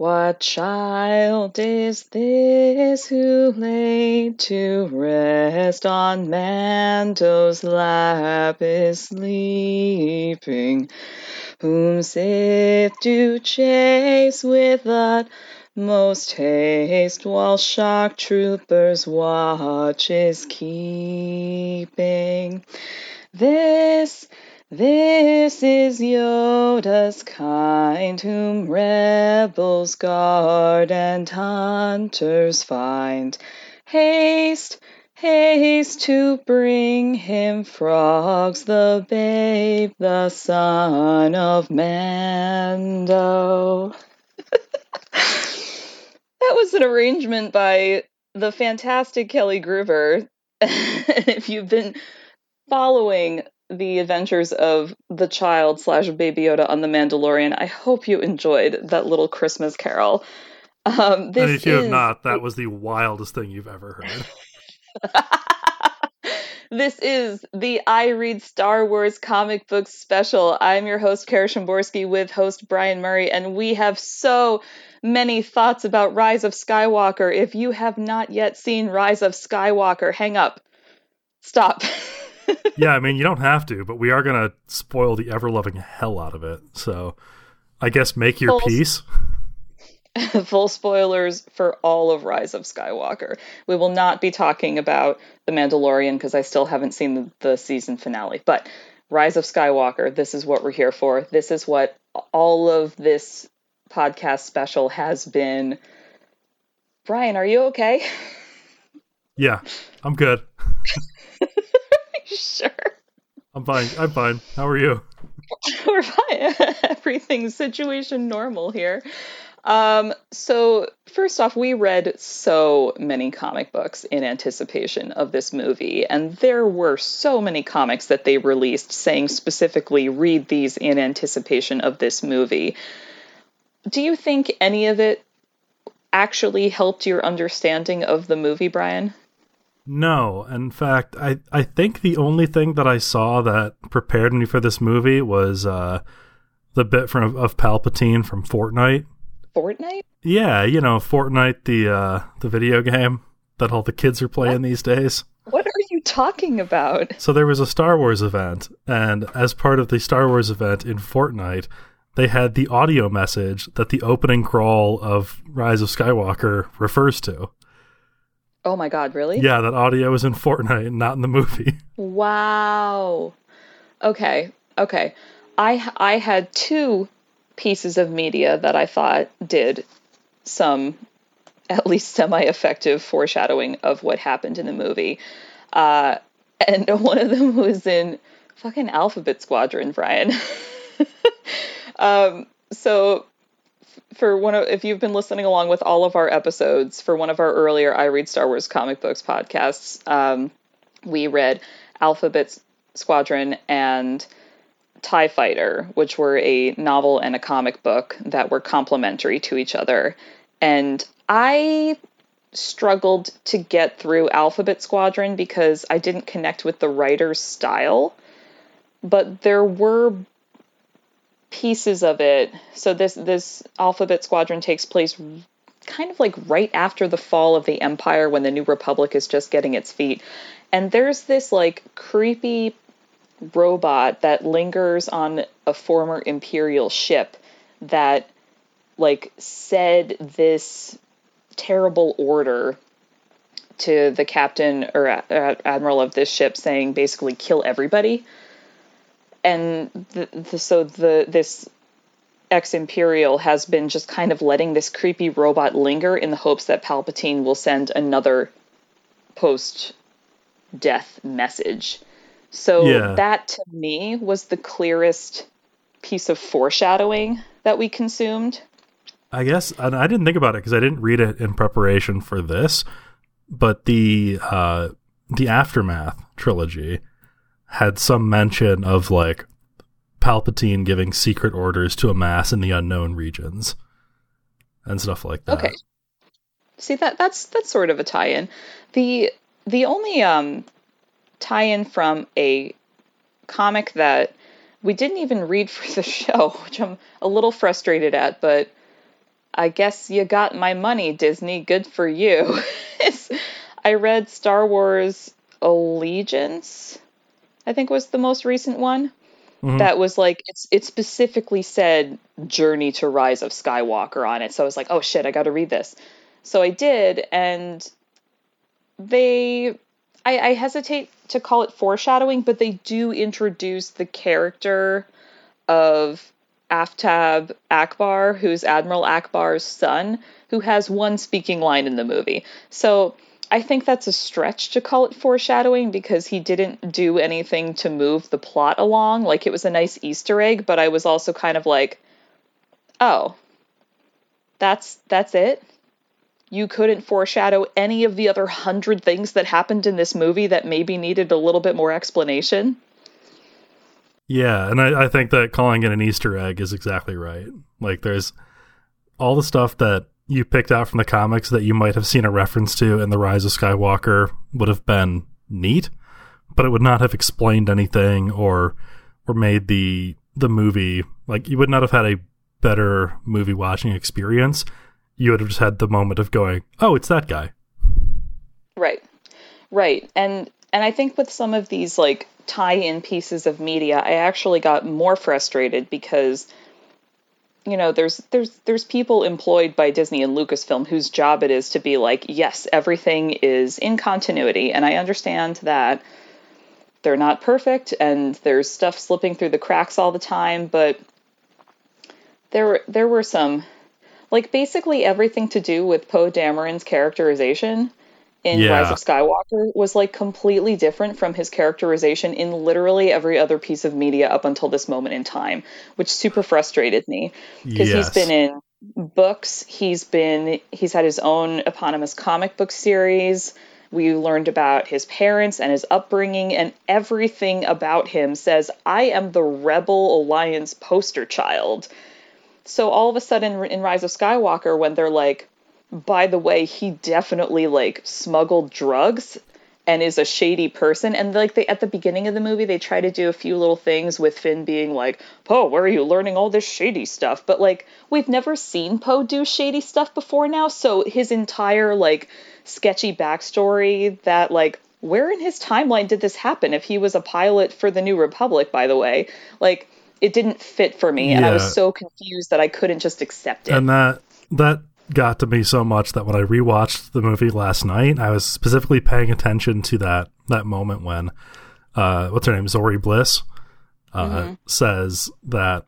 What child is this who laid to rest on Mando's lap is sleeping? Whom Sith do chase with utmost haste, while shock troopers watch is keeping? This this is Yoda's kind, whom rebels guard and hunters find. Haste, haste to bring him frogs, the babe, the son of Mando. that was an arrangement by the fantastic Kelly Groover. if you've been following the adventures of the child slash baby Yoda on the Mandalorian. I hope you enjoyed that little Christmas carol. Um, and if you is... have not, that was the wildest thing you've ever heard. this is the I Read Star Wars comic book special. I'm your host, Kara Szymborski, with host Brian Murray, and we have so many thoughts about Rise of Skywalker. If you have not yet seen Rise of Skywalker, hang up. Stop. yeah, I mean, you don't have to, but we are going to spoil the ever loving hell out of it. So I guess make your full, peace. full spoilers for all of Rise of Skywalker. We will not be talking about The Mandalorian because I still haven't seen the, the season finale. But Rise of Skywalker, this is what we're here for. This is what all of this podcast special has been. Brian, are you okay? Yeah, I'm good. sure. I'm fine. I'm fine. How are you? We're fine. Everything's situation normal here. Um, so first off, we read so many comic books in anticipation of this movie, and there were so many comics that they released saying specifically, read these in anticipation of this movie. Do you think any of it actually helped your understanding of the movie, Brian? No, in fact, I I think the only thing that I saw that prepared me for this movie was uh, the bit from of Palpatine from Fortnite. Fortnite? Yeah, you know Fortnite, the uh, the video game that all the kids are playing what? these days. What are you talking about? So there was a Star Wars event, and as part of the Star Wars event in Fortnite, they had the audio message that the opening crawl of Rise of Skywalker refers to. Oh my god, really? Yeah, that audio is in Fortnite, not in the movie. Wow. Okay. Okay. I I had two pieces of media that I thought did some at least semi-effective foreshadowing of what happened in the movie. Uh, and one of them was in fucking Alphabet Squadron, Brian. um, so for one of if you've been listening along with all of our episodes for one of our earlier I read Star Wars comic books podcasts, um, we read Alphabet Squadron and TIE Fighter, which were a novel and a comic book that were complementary to each other. And I struggled to get through Alphabet Squadron because I didn't connect with the writer's style. But there were pieces of it. So this this Alphabet Squadron takes place kind of like right after the fall of the Empire when the New Republic is just getting its feet. And there's this like creepy robot that lingers on a former Imperial ship that like said this terrible order to the captain or admiral of this ship saying basically kill everybody and the, the, so the this ex imperial has been just kind of letting this creepy robot linger in the hopes that Palpatine will send another post death message. So yeah. that to me was the clearest piece of foreshadowing that we consumed. I guess and I didn't think about it because I didn't read it in preparation for this, but the uh, the aftermath trilogy had some mention of like Palpatine giving secret orders to amass in the unknown regions and stuff like that. Okay. See that that's that's sort of a tie-in. The the only um tie-in from a comic that we didn't even read for the show, which I'm a little frustrated at, but I guess you got my money, Disney. Good for you. I read Star Wars Allegiance, I think was the most recent one. Mm-hmm. That was like it's it specifically said Journey to Rise of Skywalker on it. So I was like, oh shit, I got to read this. So I did, and they, I, I hesitate to call it foreshadowing, but they do introduce the character of Aftab Ackbar, who's Admiral Ackbar's son, who has one speaking line in the movie. So I think that's a stretch to call it foreshadowing because he didn't do anything to move the plot along. Like it was a nice Easter egg, but I was also kind of like, oh, that's that's it. You couldn't foreshadow any of the other hundred things that happened in this movie that maybe needed a little bit more explanation. Yeah, and I, I think that calling it an Easter egg is exactly right. Like there's all the stuff that you picked out from the comics that you might have seen a reference to in the Rise of Skywalker would have been neat, but it would not have explained anything or or made the the movie like you would not have had a better movie watching experience. You would have just had the moment of going, "Oh, it's that guy." Right. Right. And and I think with some of these like tie-in pieces of media, I actually got more frustrated because you know there's there's there's people employed by Disney and Lucasfilm whose job it is to be like yes everything is in continuity and I understand that they're not perfect and there's stuff slipping through the cracks all the time but there there were some like basically everything to do with Poe Dameron's characterization in yeah. Rise of Skywalker was like completely different from his characterization in literally every other piece of media up until this moment in time, which super frustrated me because yes. he's been in books, he's been he's had his own eponymous comic book series. We learned about his parents and his upbringing, and everything about him says, I am the Rebel Alliance poster child. So all of a sudden in Rise of Skywalker, when they're like, by the way, he definitely like smuggled drugs and is a shady person. And like they at the beginning of the movie, they try to do a few little things with Finn being like, Poe, where are you learning all this shady stuff? But like we've never seen Poe do shady stuff before now, so his entire like sketchy backstory that like where in his timeline did this happen if he was a pilot for the New Republic, by the way? Like it didn't fit for me, and I was so confused that I couldn't just accept it. And that that got to me so much that when I rewatched the movie last night, I was specifically paying attention to that that moment when uh, what's her name, Zorii Bliss, uh, mm-hmm. says that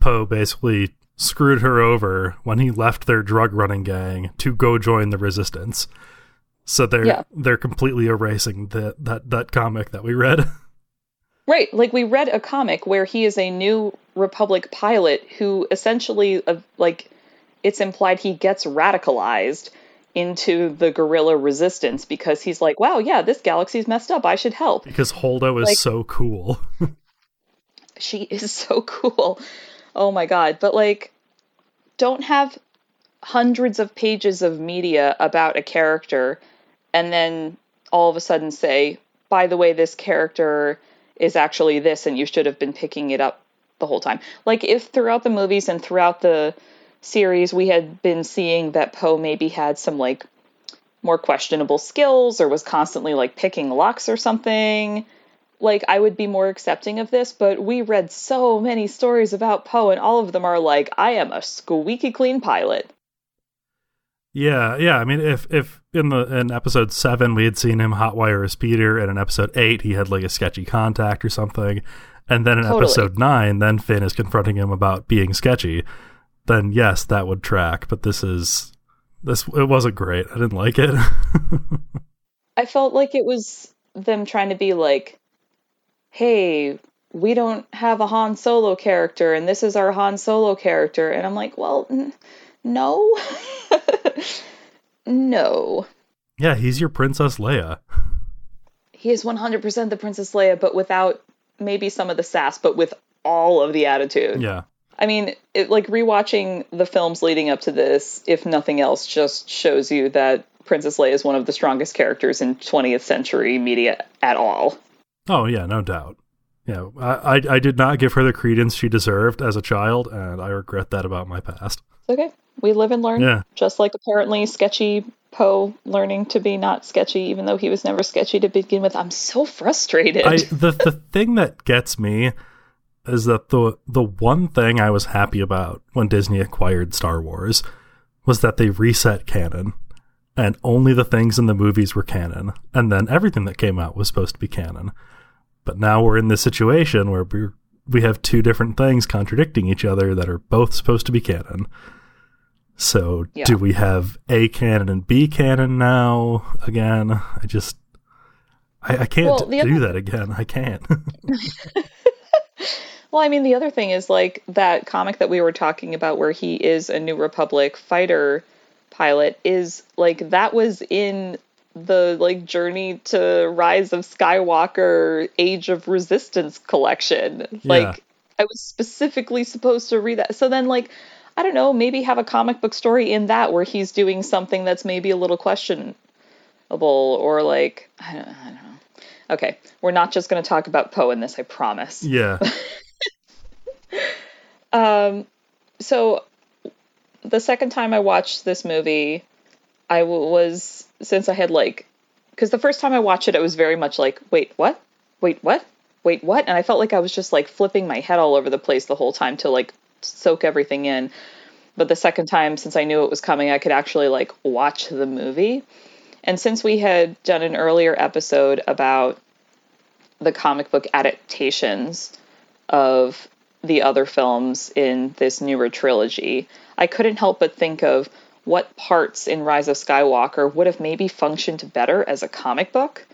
Poe basically screwed her over when he left their drug running gang to go join the resistance. So they're yeah. they're completely erasing the, that that comic that we read. Right, like we read a comic where he is a new Republic pilot who essentially, uh, like, it's implied he gets radicalized into the guerrilla resistance because he's like, wow, yeah, this galaxy's messed up. I should help. Because Holdo is like, so cool. she is so cool. Oh my god. But like, don't have hundreds of pages of media about a character and then all of a sudden say, by the way, this character is actually this and you should have been picking it up the whole time. Like, if throughout the movies and throughout the series, we had been seeing that Poe maybe had some like more questionable skills or was constantly like picking locks or something. Like I would be more accepting of this, but we read so many stories about Poe and all of them are like I am a squeaky clean pilot. Yeah, yeah. I mean, if if in the in episode seven we had seen him hotwire a speeder, and in episode eight he had like a sketchy contact or something, and then in totally. episode nine, then Finn is confronting him about being sketchy then yes, that would track. But this is this it wasn't great. I didn't like it. I felt like it was them trying to be like, "Hey, we don't have a Han Solo character, and this is our Han Solo character," and I'm like, "Well, n- no, no." Yeah, he's your Princess Leia. He is 100% the Princess Leia, but without maybe some of the sass, but with all of the attitude. Yeah. I mean, it, like rewatching the films leading up to this, if nothing else, just shows you that Princess Leia is one of the strongest characters in 20th century media at all. Oh yeah, no doubt. Yeah, I, I, I did not give her the credence she deserved as a child, and I regret that about my past. It's okay. We live and learn. Yeah. Just like apparently sketchy Poe learning to be not sketchy, even though he was never sketchy to begin with. I'm so frustrated. I the the thing that gets me is that the the one thing I was happy about when Disney acquired Star Wars was that they reset canon. And only the things in the movies were canon. And then everything that came out was supposed to be canon. But now we're in this situation where we we have two different things contradicting each other that are both supposed to be canon. So Yeah. do we have A canon and B canon now again? I just I, I can't Well, do other- that again. I can't. Well, I mean, the other thing is like that comic that we were talking about where he is a New Republic fighter pilot is like that was in the like Journey to Rise of Skywalker Age of Resistance collection. Like I was specifically supposed to read that. So then like I don't know, maybe have a comic book story in that where he's doing something that's maybe a little questionable or like I don't, I don't know. Okay, we're not just going to talk about Poe in this, I promise. yeah. Um, so the second time I watched this movie, I was since I had like, because the first time I watched it, I was very much like, wait, what? Wait, what? Wait, what? And I felt like I was just like flipping my head all over the place the whole time to like soak everything in. But the second time, since I knew it was coming, I could actually like watch the movie. And since we had done an earlier episode about the comic book adaptations of the other films in this newer trilogy, I couldn't help but think of what parts in Rise of Skywalker would have maybe functioned better as a comic book.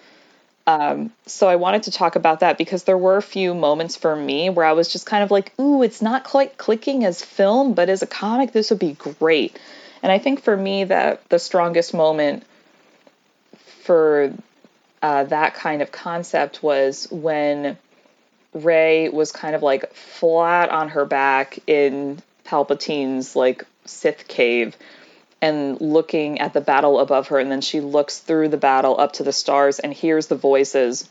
Um, so I wanted to talk about that because there were a few moments for me where I was just kind of like, ooh, it's not quite clicking as film, but as a comic, this would be great. And I think for me, that the strongest moment for uh, that kind of concept was when Rey was kind of like flat on her back in Palpatine's like Sith cave and looking at the battle above her and then she looks through the battle up to the stars and hears the voices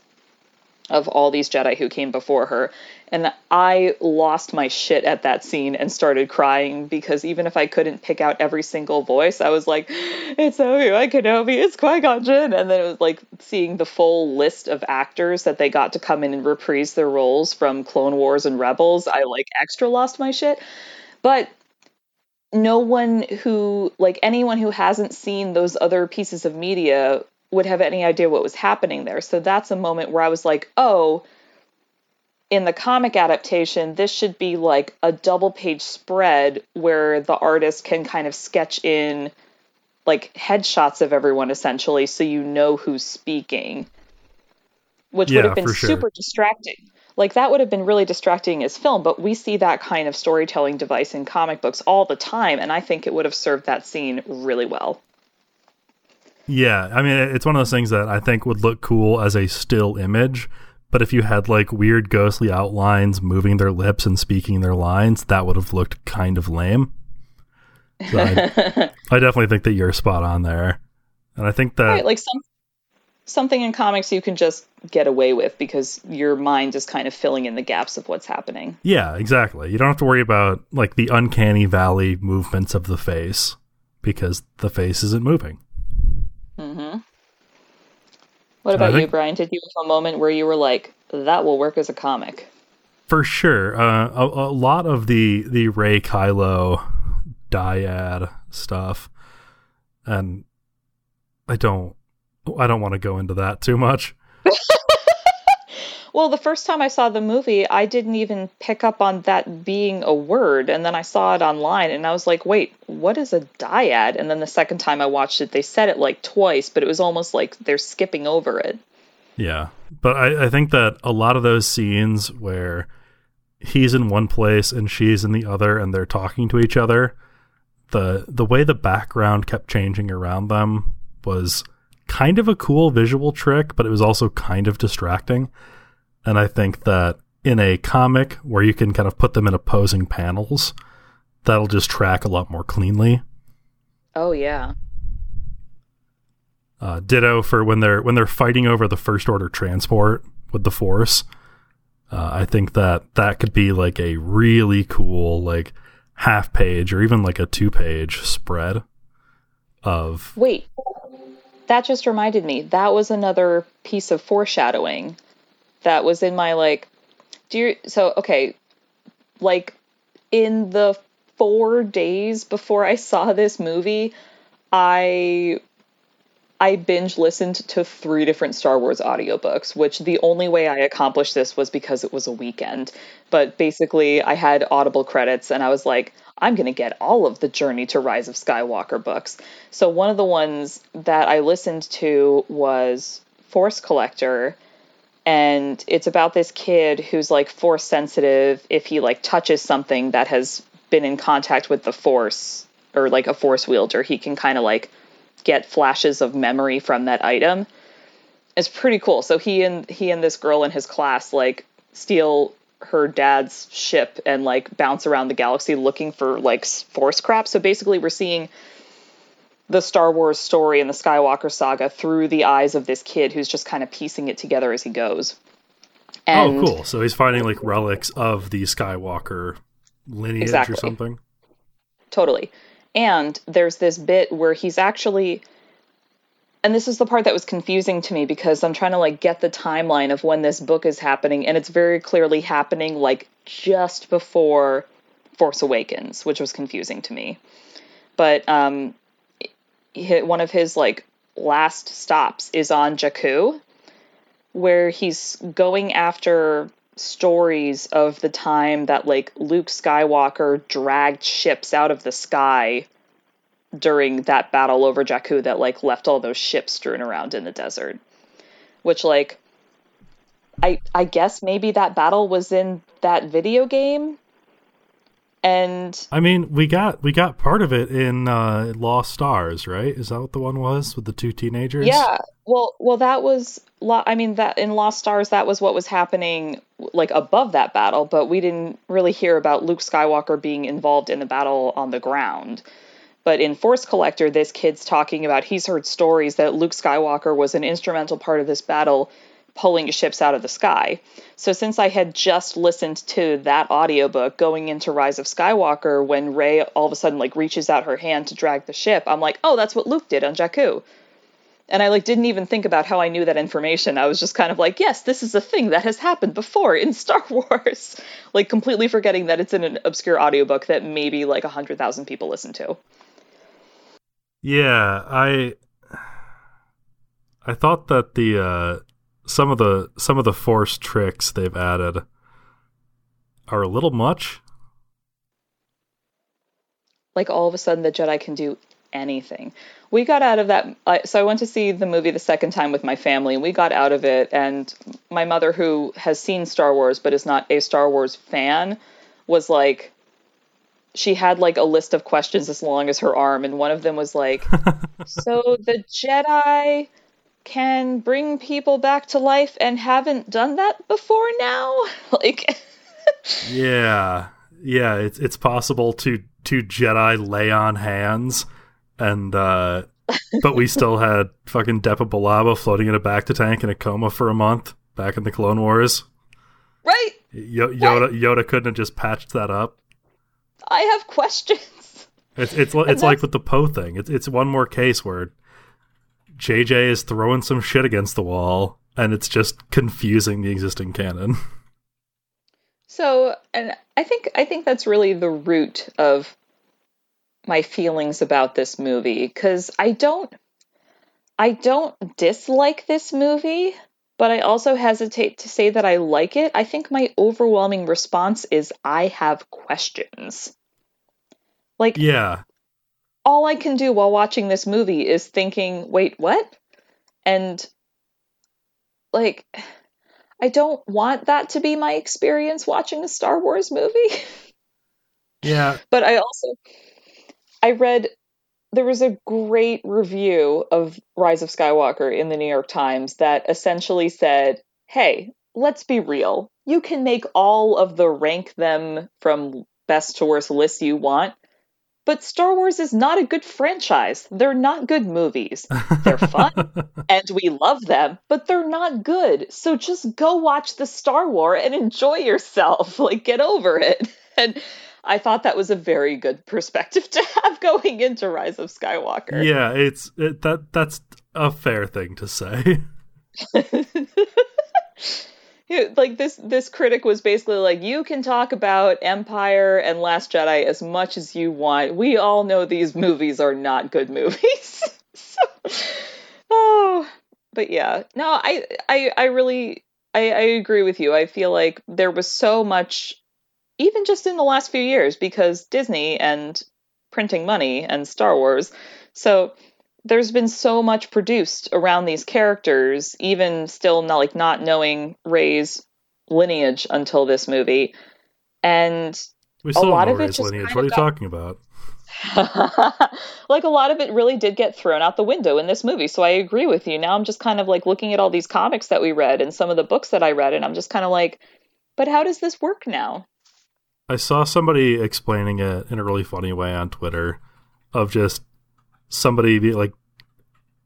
of all these Jedi who came before her. And I lost my shit at that scene and started crying because even if I couldn't pick out every single voice, I was like, it's Obi-Wan Kenobi, it's Qui-Gon Jinn. And then it was like seeing the full list of actors that they got to come in and reprise their roles from Clone Wars and Rebels. I like extra lost my shit. But no one who, like anyone who hasn't seen those other pieces of media would have any idea what was happening there. So that's a moment where I was like, oh, in the comic adaptation, this should be like a double page spread where the artist can kind of sketch in like headshots of everyone essentially so you know who's speaking. Which Yeah, would have been sure. super distracting. Like that would have been really distracting as film, but we see that kind of storytelling device in comic books all the time, and I think it would have served that scene really well. Yeah, I mean, it's one of those things that I think would look cool as a still image, but if you had like weird ghostly outlines moving their lips and speaking their lines, that would have looked kind of lame. So I, I definitely think that you're spot on there, and I think that right, like some something in comics you can just get away with because your mind is kind of filling in the gaps of what's happening. yeah, exactly. You don't have to worry about like the uncanny valley movements of the face because the face isn't moving. What about you, Brian? Did you have a moment where you were like, "That will work as a comic"? For sure, uh, a, a lot of the the Rey Kylo dyad stuff, and I don't I don't want to go into that too much. Well, the first time I saw the movie, I didn't even pick up on that being a word, and then I saw it online, and I was like, "Wait, what is a dyad?" And then the second time I watched it, they said it like twice, but it was almost like they're skipping over it. Yeah, but I, I think that a lot of those scenes where he's in one place and she's in the other, and they're talking to each other, the the way the background kept changing around them was kind of a cool visual trick, but it was also kind of distracting. And I think that in a comic where you can kind of put them in opposing panels, that'll just track a lot more cleanly. Oh yeah. Uh, ditto for when they're when they're fighting over the first order transport with the force. Uh, I think that that could be like a really cool like half page or even like a two page spread of Wait. That just reminded me. That was another piece of foreshadowing that was in my like do you so okay, like in the 4 days before I saw this movie, I I binge listened to three different Star Wars audiobooks, which the only way I accomplished this was because it was a weekend. But basically, I had Audible credits and I was like, I'm going to get all of the Journey to Rise of Skywalker books. So one of the ones that I listened to was Force Collector and it's about this kid who's like force sensitive if he like touches something that has been in contact with the force or like a force wielder, he can kind of like get flashes of memory from that item. It's pretty cool. So he and he and this girl in his class like steal her dad's ship and like bounce around the galaxy looking for like force crap. So basically we're seeing the Star Wars story and the Skywalker saga through the eyes of this kid who's just kind of piecing it together as he goes. And oh, cool. So he's finding like relics of the Skywalker lineage exactly. or something. Totally. And there's this bit where he's actually and this is the part that was confusing to me because I'm trying to like get the timeline of when this book is happening and it's very clearly happening like just before Force Awakens, which was confusing to me. But um one of his like last stops is on Jakku where he's going after stories of the time that like Luke Skywalker dragged ships out of the sky during that battle over Jakku that like left all those ships strewn around in the desert. Which like I I guess maybe that battle was in that video game. And I mean, we got we got part of it in uh Lost Stars, right? Is that what the one was with the two teenagers? Yeah. Well, well that was I mean that in Lost Stars that was what was happening like above that battle, but we didn't really hear about Luke Skywalker being involved in the battle on the ground. But in Force Collector, this kid's talking about he's heard stories that Luke Skywalker was an instrumental part of this battle pulling ships out of the sky. So since I had just listened to that audiobook going into Rise of Skywalker when Rey all of a sudden like reaches out her hand to drag the ship, I'm like, "Oh, that's what Luke did on Jakku." and I like didn't even think about how I knew that information. I was just kind of like, yes, this is a thing that has happened before in Star Wars. like completely forgetting that it's in an obscure audiobook that maybe like a 100,000 people listen to. Yeah, I I thought that the uh some of the some of the force tricks they've added are a little much. Like all of a sudden the Jedi can do anything. We got out of that. Uh, so I went to see the movie the second time with my family, and we got out of it. And my mother, who has seen Star Wars but is not a Star Wars fan, was like, she had like a list of questions as long as her arm, and one of them was like, "So the Jedi can bring people back to life and haven't done that before now?" like, yeah, yeah, it's it's possible to to Jedi lay on hands and uh, but we still had fucking Depa Billaba floating in a bacta tank in a coma for a month back in the Clone Wars. Right. Yoda Yoda couldn't have just patched that up. I have questions. It's it's it's like with the Poe thing. It's it's one more case where JJ is throwing some shit against the wall, and it's just confusing the existing canon. So, and I think I think that's really the root of my feelings about this movie cuz I don't I don't dislike this movie, but I also hesitate to say that I like it. I think my overwhelming response is I have questions. Like Yeah. All I can do while watching this movie is thinking, "Wait, what?" And like I don't want that to be my experience watching a Star Wars movie. Yeah. but I also I read there was a great review of Rise of Skywalker in the New York Times that essentially said, "Hey, let's be real. You can make all of the rank them from best to worst lists you want, but Star Wars is not a good franchise. They're not good movies. They're fun and we love them, but they're not good. So just go watch the Star War and enjoy yourself. Like get over it." And I thought that was a very good perspective to have going into Rise of Skywalker. Yeah, it's it, that that's a fair thing to say. Like this this critic was basically like you can talk about empire and last jedi as much as you want. We all know these movies are not good movies. So, oh but yeah. No I, I i really I, I agree with you. I feel like there was so much even just in the last few years because disney and printing money and star wars. So there's been so much produced around these characters, even still not like not knowing Rey's lineage until this movie, and We still a lot don't of know it lineage. What are you got- talking about? like a lot of it really did get thrown out the window in this movie. So I agree with you. Now I'm just kind of like looking at all these comics that we read and some of the books that I read, and I'm just kind of like, but how does this work now? I saw somebody explaining it in a really funny way on Twitter of just somebody be like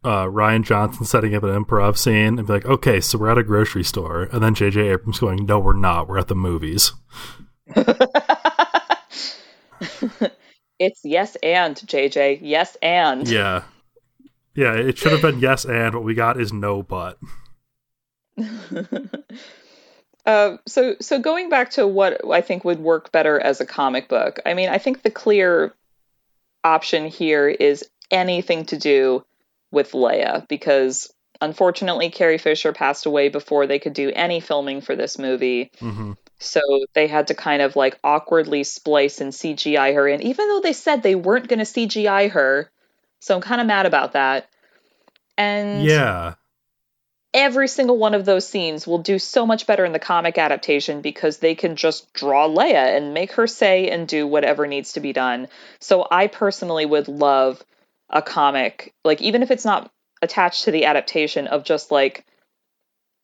uh, Rian Johnson setting up an improv scene and be like, okay, so we're at a grocery store. And then JJ Abrams going, no, we're not. We're at the movies. it's yes and JJ, yes and. Yeah. Yeah, it should have been yes and what we got is no but. Uh, so so going back to what I think would work better as a comic book. I mean, I think the clear option here is anything to do with Leia because unfortunately Carrie Fisher passed away before they could do any filming for this movie. hmm So they had to kind of like awkwardly splice and CGI her in, even though they said they weren't going to CGI her. So I'm kind of mad about that. And Yeah. every single one of those scenes will do so much better in the comic adaptation because they can just draw Leia and make her say and do whatever needs to be done. So I personally would love a comic, like even if it's not attached to the adaptation of just like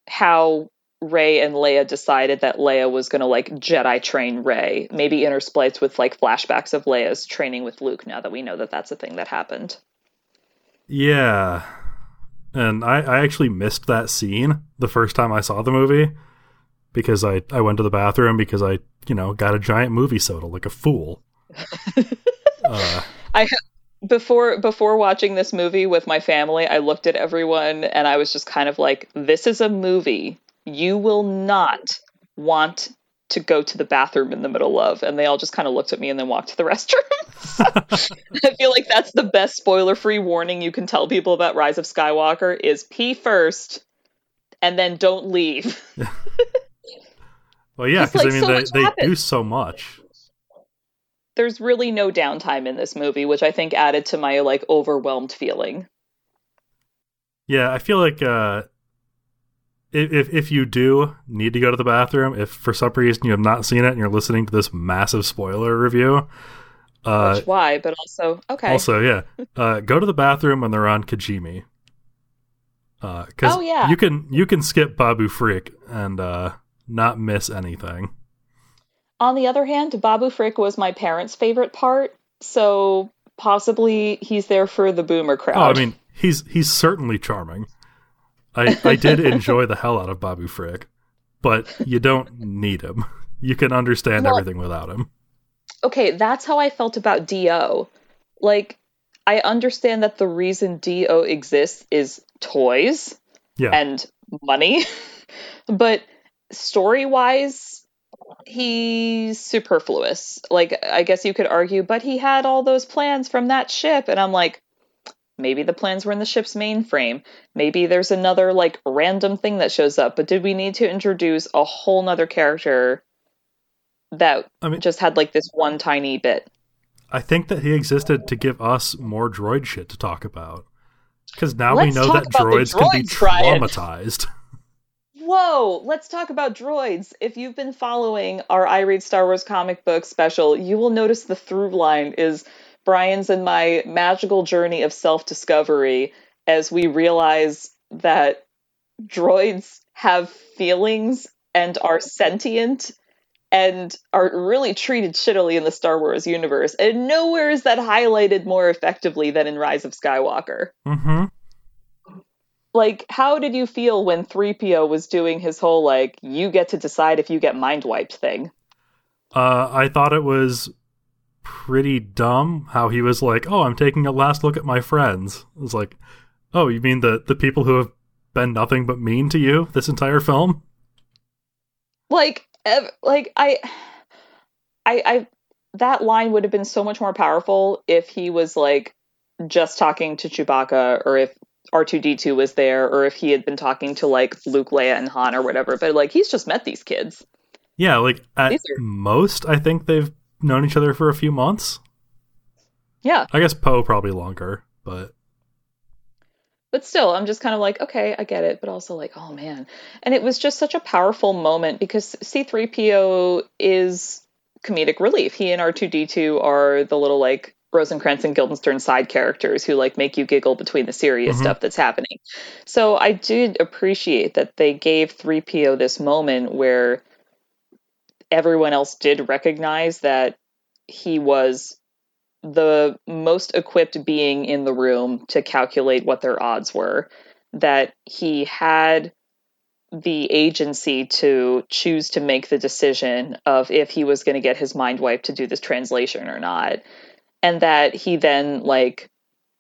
how Rey and Leia decided that Leia was going to like Jedi train Rey, maybe interspliced with like flashbacks of Leia's training with Luke now that we know that that's a thing that happened. Yeah. And I, I actually missed that scene the first time I saw the movie because I, I went to the bathroom because I, you know, got a giant movie soda like a fool. uh, I before before watching this movie with my family, I looked at everyone and I was just kind of like, "This is a movie you will not want to go to the bathroom in the middle of." And they all just kind of looked at me and then walked to the restroom. I feel like that's the best spoiler-free warning you can tell people about Rise of Skywalker: is pee first, and then don't leave. well, yeah, because like I mean, so they, they do so much. There's really no downtime in this movie, which I think added to my like overwhelmed feeling. Yeah, I feel like uh, if, if if you do need to go to the bathroom, if for some reason you have not seen it and you're listening to this massive spoiler review, uh, Which why, but also okay. Also, yeah, uh, go to the bathroom when they're on Kijimi. Because Oh, yeah. you can you can skip Babu Frick and uh, not miss anything. On the other hand, Babu Frick was my parents' favorite part, so possibly he's there for the boomer crowd. Oh, I mean, he's he's certainly charming. I I did enjoy the hell out of Babu Frick, but you don't need him. You can understand Well- everything without him. okay, that's how I felt about D-O. Like, I understand that the reason D-O exists is toys Yeah, and money, but story wise, he's superfluous. Like, I guess you could argue, but he had all those plans from that ship, and I'm like, maybe the plans were in the ship's mainframe. Maybe there's another, like, random thing that shows up, but did we need to introduce a whole nother character that I mean- just had, like, this one tiny bit? I think that he existed to give us more droid shit to talk about. Because now Let's we know that the droids can be droids, traumatized. Whoa, let's talk about droids. If you've been following our I Read Star Wars comic book special, you will notice the through line is Brian's and my magical journey of self discovery as we realize that droids have feelings and are sentient and are really treated shittily in the Star Wars universe. And nowhere is that highlighted more effectively than in Rise of Skywalker hmm like how did you feel when 3PO was doing his whole like you get to decide if you get mind wiped thing? Uh, I thought it was pretty dumb how he was like, "Oh, I'm taking a last look at my friends." It was like, "Oh, you mean the the people who have been nothing but mean to you this entire film?" Like ev- like I I I that line would have been so much more powerful if he was like just talking to Chewbacca or if R2D2 was there or if he had been talking to like Luke, Leia and Han or whatever, but like he's just met these kids. Yeah, like at are- most I think they've known each other for a few months. Yeah. I guess Poe probably longer, but But still, I'm just kind of like, okay, I get it, but also like, oh man. And it was just such a powerful moment because C3PO is comedic relief. He and R2D2 are the little like Rosencrantz and Guildenstern side characters who like make you giggle between the serious Mhm. stuff that's happening. So I did appreciate that they gave 3PO this moment where everyone else did recognize that he was the most equipped being in the room to calculate what their odds were, that he had the agency to choose to make the decision of if he was going to get his mind wiped to do this translation or not. And that he then, like,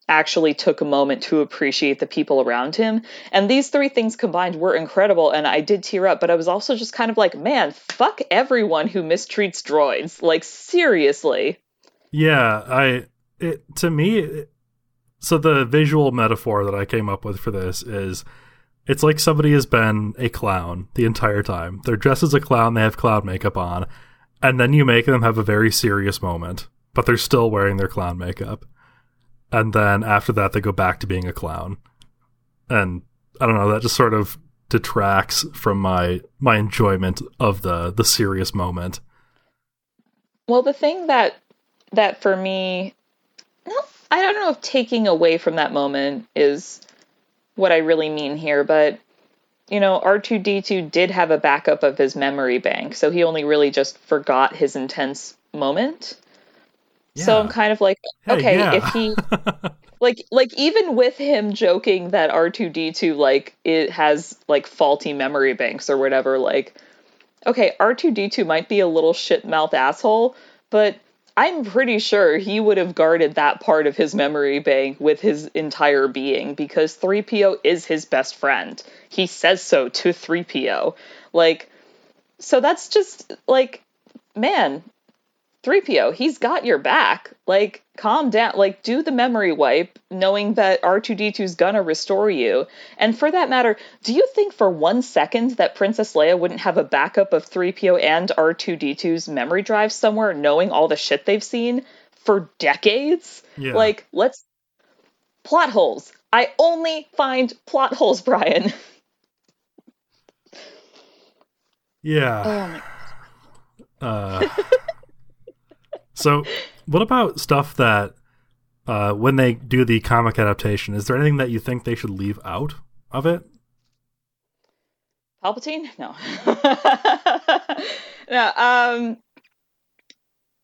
actually took a moment to appreciate the people around him. And these three things combined were incredible. And I did tear up, but I was also just kind of like, man, fuck everyone who mistreats droids. Like, seriously. yeah, I it to me it, so the visual metaphor that I came up with for this is it's like somebody has been a clown the entire time. They're dressed as a clown, they have clown makeup on, and then you make them have a very serious moment, but they're still wearing their clown makeup. And then after that they go back to being a clown. And I don't know, that just sort of detracts from my my enjoyment of the the serious moment. Well, the thing that that for me, I don't know if taking away from that moment is what I really mean here, but you know, R2D2 did have a backup of his memory bank, so he only really just forgot his intense moment. So I'm kind of like, Hey, okay, yeah. if he like like even with him joking that R2D2 like it has like faulty memory banks or whatever like okay R2D2 might be a little shit mouth asshole but I'm pretty sure he would have guarded that part of his memory bank with his entire being because 3PO is his best friend. He says so to 3PO. Like so that's just like man, 3PO, he's got your back. Like, calm down. Like, do the memory wipe, knowing that R2D2's gonna restore you. And for that matter, do you think for one second that Princess Leia wouldn't have a backup of 3PO and R2D2's memory drive somewhere, knowing all the shit they've seen for decades? Yeah. Like, let's. Plot holes. I only find plot holes, Brian. yeah. Oh my Uh, so, what about stuff that uh, when they do the comic adaptation, is there anything that you think they should leave out of it? Palpatine? No. no, um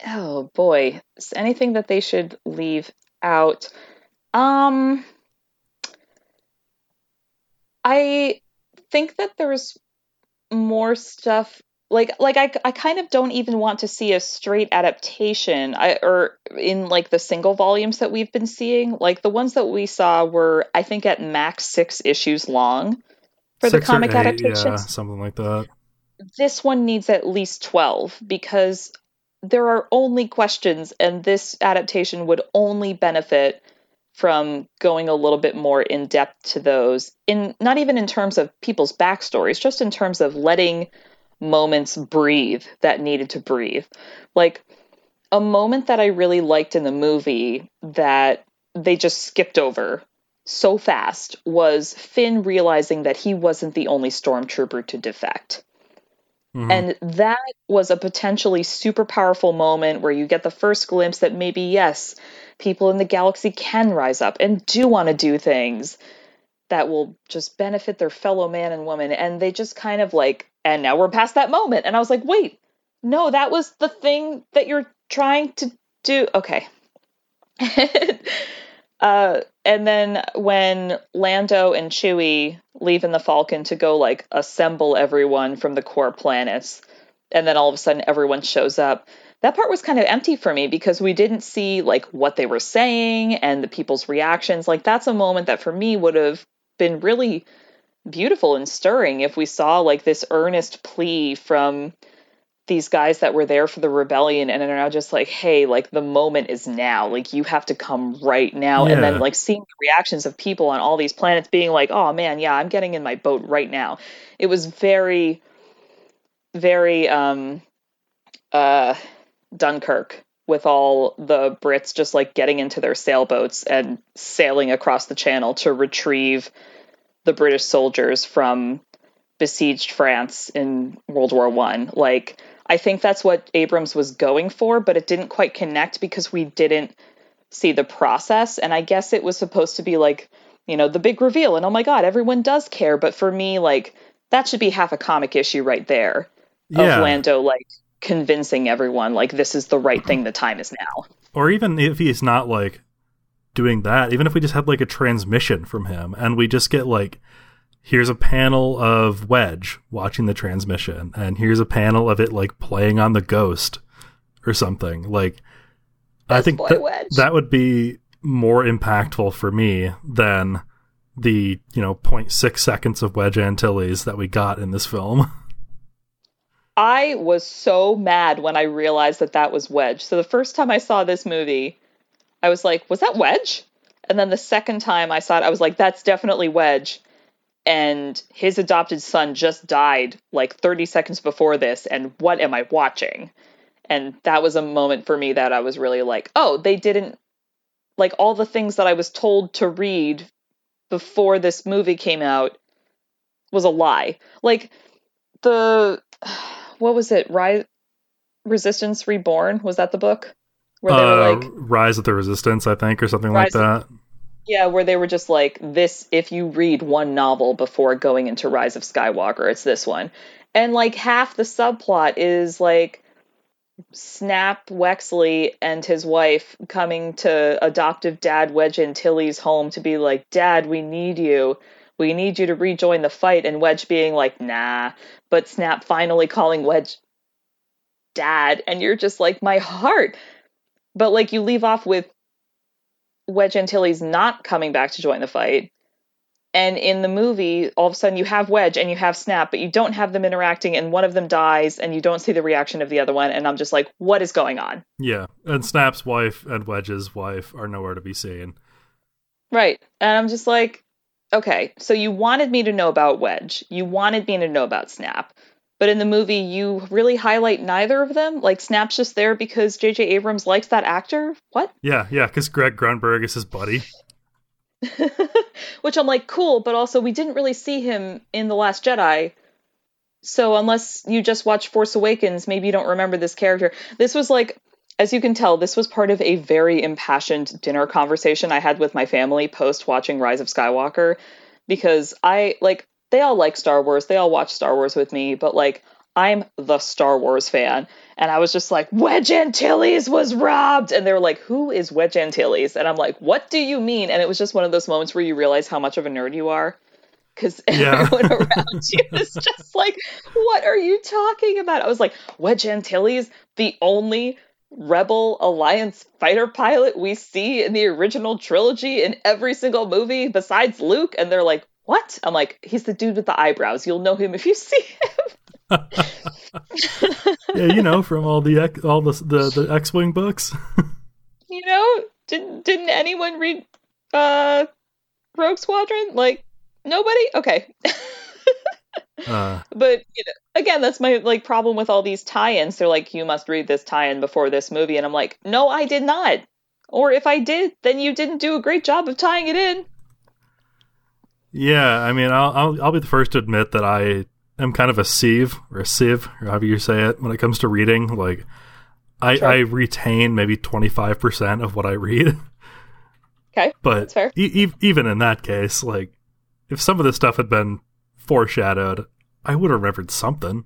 Oh boy. Is anything that they should leave out? Um I think that there's more stuff like like I, I kind of don't even want to see a straight adaptation I, or in like the single volumes that we've been seeing like the ones that we saw were i think at max six issues long for the Six or comic eight, adaptations yeah, something like that. this one needs at least 12 because there are only questions and this adaptation would only benefit from going a little bit more in depth to those in not even in terms of people's backstories just in terms of letting moments breathe that needed to breathe like a moment that i really liked in the movie that they just skipped over so fast was finn realizing that he wasn't the only stormtrooper to defect Mhm. and that was a potentially super powerful moment where you get the first glimpse that maybe, yes, people in the galaxy can rise up and do want to do things that will just benefit their fellow man and woman. And they just kind of like, and now we're past that moment. And I was like, wait, no, that was the thing that you're trying to do. Okay. uh, and then when Lando and Chewie leave in the Falcon to go like assemble everyone from the core planets, and then all of a sudden everyone shows up. that part was kind of empty for me because we didn't see like what they were saying and the people's reactions. Like that's a moment that for me would have been really beautiful and stirring if we saw like this earnest plea from these guys that were there for the rebellion and are now just like, hey, like the moment is now. Like you have to come right now. Yeah. And then like seeing the reactions of people on all these planets being like, oh man, yeah, I'm getting in my boat right now. It was very, very um uh Dunkirk with all the Brits just like getting into their sailboats and sailing across the channel to retrieve the British soldiers from besieged France in World War One. Like I think that's what Abrams was going for, but it didn't quite connect because we didn't see the process. And I guess it was supposed to be like, you know, the big reveal and oh my god, everyone does care. But for me, like that should be half a comic issue right there Yeah. of Lando like convincing everyone like this is the right thing, the time is now. or even if he's not like doing that, even if we just had like a transmission from him and we just get like here's a panel of Wedge watching the transmission and here's a panel of it like playing on the ghost or something. Like I think that, that would be more impactful for me than the, you know, 0.6 seconds of Wedge Antilles that we got in this film. I was so mad when I realized that that was Wedge. So the first time I saw this movie, I was like, was that Wedge? And then the second time I saw it, I was like, that's definitely Wedge. And his adopted son just died like 30 seconds before this. And what am I watching? And that was a moment for me that I was really like, oh, they didn't like all the things that I was told to read before this movie came out was a lie. Like the what was it? Rise Resistance Reborn was that the book where they were Uh, like Rise of the Resistance, I think, or something Rise like of- that. yeah, where they were just like this if you read one novel before going into Rise of Skywalker, it's this one. And like half the subplot is like Snap Wexley and his wife coming to adoptive dad Wedge Antilles' home to be like, Dad, we need you. We need you to rejoin the fight. And Wedge being like, nah. But Snap finally calling Wedge dad. And you're just like, my heart. But like, you leave off with Wedge Antilles not coming back to join the fight. And in the movie, all of a sudden you have Wedge and you have Snap, but you don't have them interacting, and one of them dies, and you don't see the reaction of the other one. And I'm just like, what is going on? Yeah, and Snap's wife and Wedge's wife are nowhere to be seen. Right. And I'm just like, okay, so you wanted me to know about Wedge. You wanted me to know about Snap. But in the movie, you really highlight neither of them. Like, Snap's just there because J.J. Abrams likes that actor. What? Yeah, yeah, because Greg Grunberg is his buddy. Which I'm like, cool, but also we didn't really see him in The Last Jedi. So unless you just watch Force Awakens, maybe you don't remember this character. This was like, as you can tell, this was part of a very impassioned dinner conversation I had with my family post watching Rise of Skywalker. Because I, like, they all like Star Wars, they all watch Star Wars with me, but like, I'm the Star Wars fan. And I was just like, Wedge Antilles was robbed. And they were like, Who is Wedge Antilles? And I'm like, What do you mean? And it was just one of those moments where you realize how much of a nerd you are. Because Yeah. everyone around you is just like, What are you talking about? I was like, Wedge Antilles, the only Rebel Alliance fighter pilot we see in the original trilogy in every single movie besides Luke. And they're like, What? I'm like, He's the dude with the eyebrows. You'll know him if you see him. yeah, you know, from all the X- all the the, the X-wing books. you know didn't didn't anyone read uh rogue squadron like nobody okay Uh, but you know, again that's my like problem with all these tie-ins they're like you must read this tie-in before this movie and i'm like no i did not or if i did then you didn't do a great job of tying it in yeah, I mean, I'll, I'll I'll be the first to admit that I am kind of a sieve or a sieve, or however you say it, when it comes to reading. Like, I Sure. I retain maybe twenty five percent of what I read. okay But e- e- even in that case, like if some of this stuff had been foreshadowed, I would have remembered something.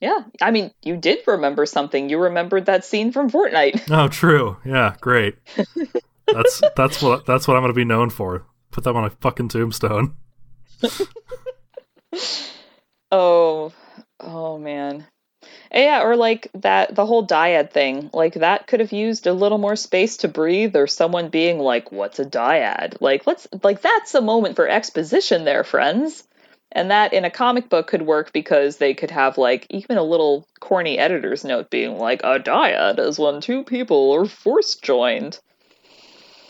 yeah i mean you did remember something you remembered that scene from fortnite Oh, true. Yeah, great. That's that's what that's what I'm going to be known for. Put that on a fucking tombstone. oh oh man Yeah, or like that the whole dyad thing. Like that could have used a little more space to breathe or someone being like, "What's a dyad?" Like let's like that's a moment for exposition there, friends. And that in a comic book could work because they could have like even a little corny editor's note being like, "A dyad is when two people are force joined."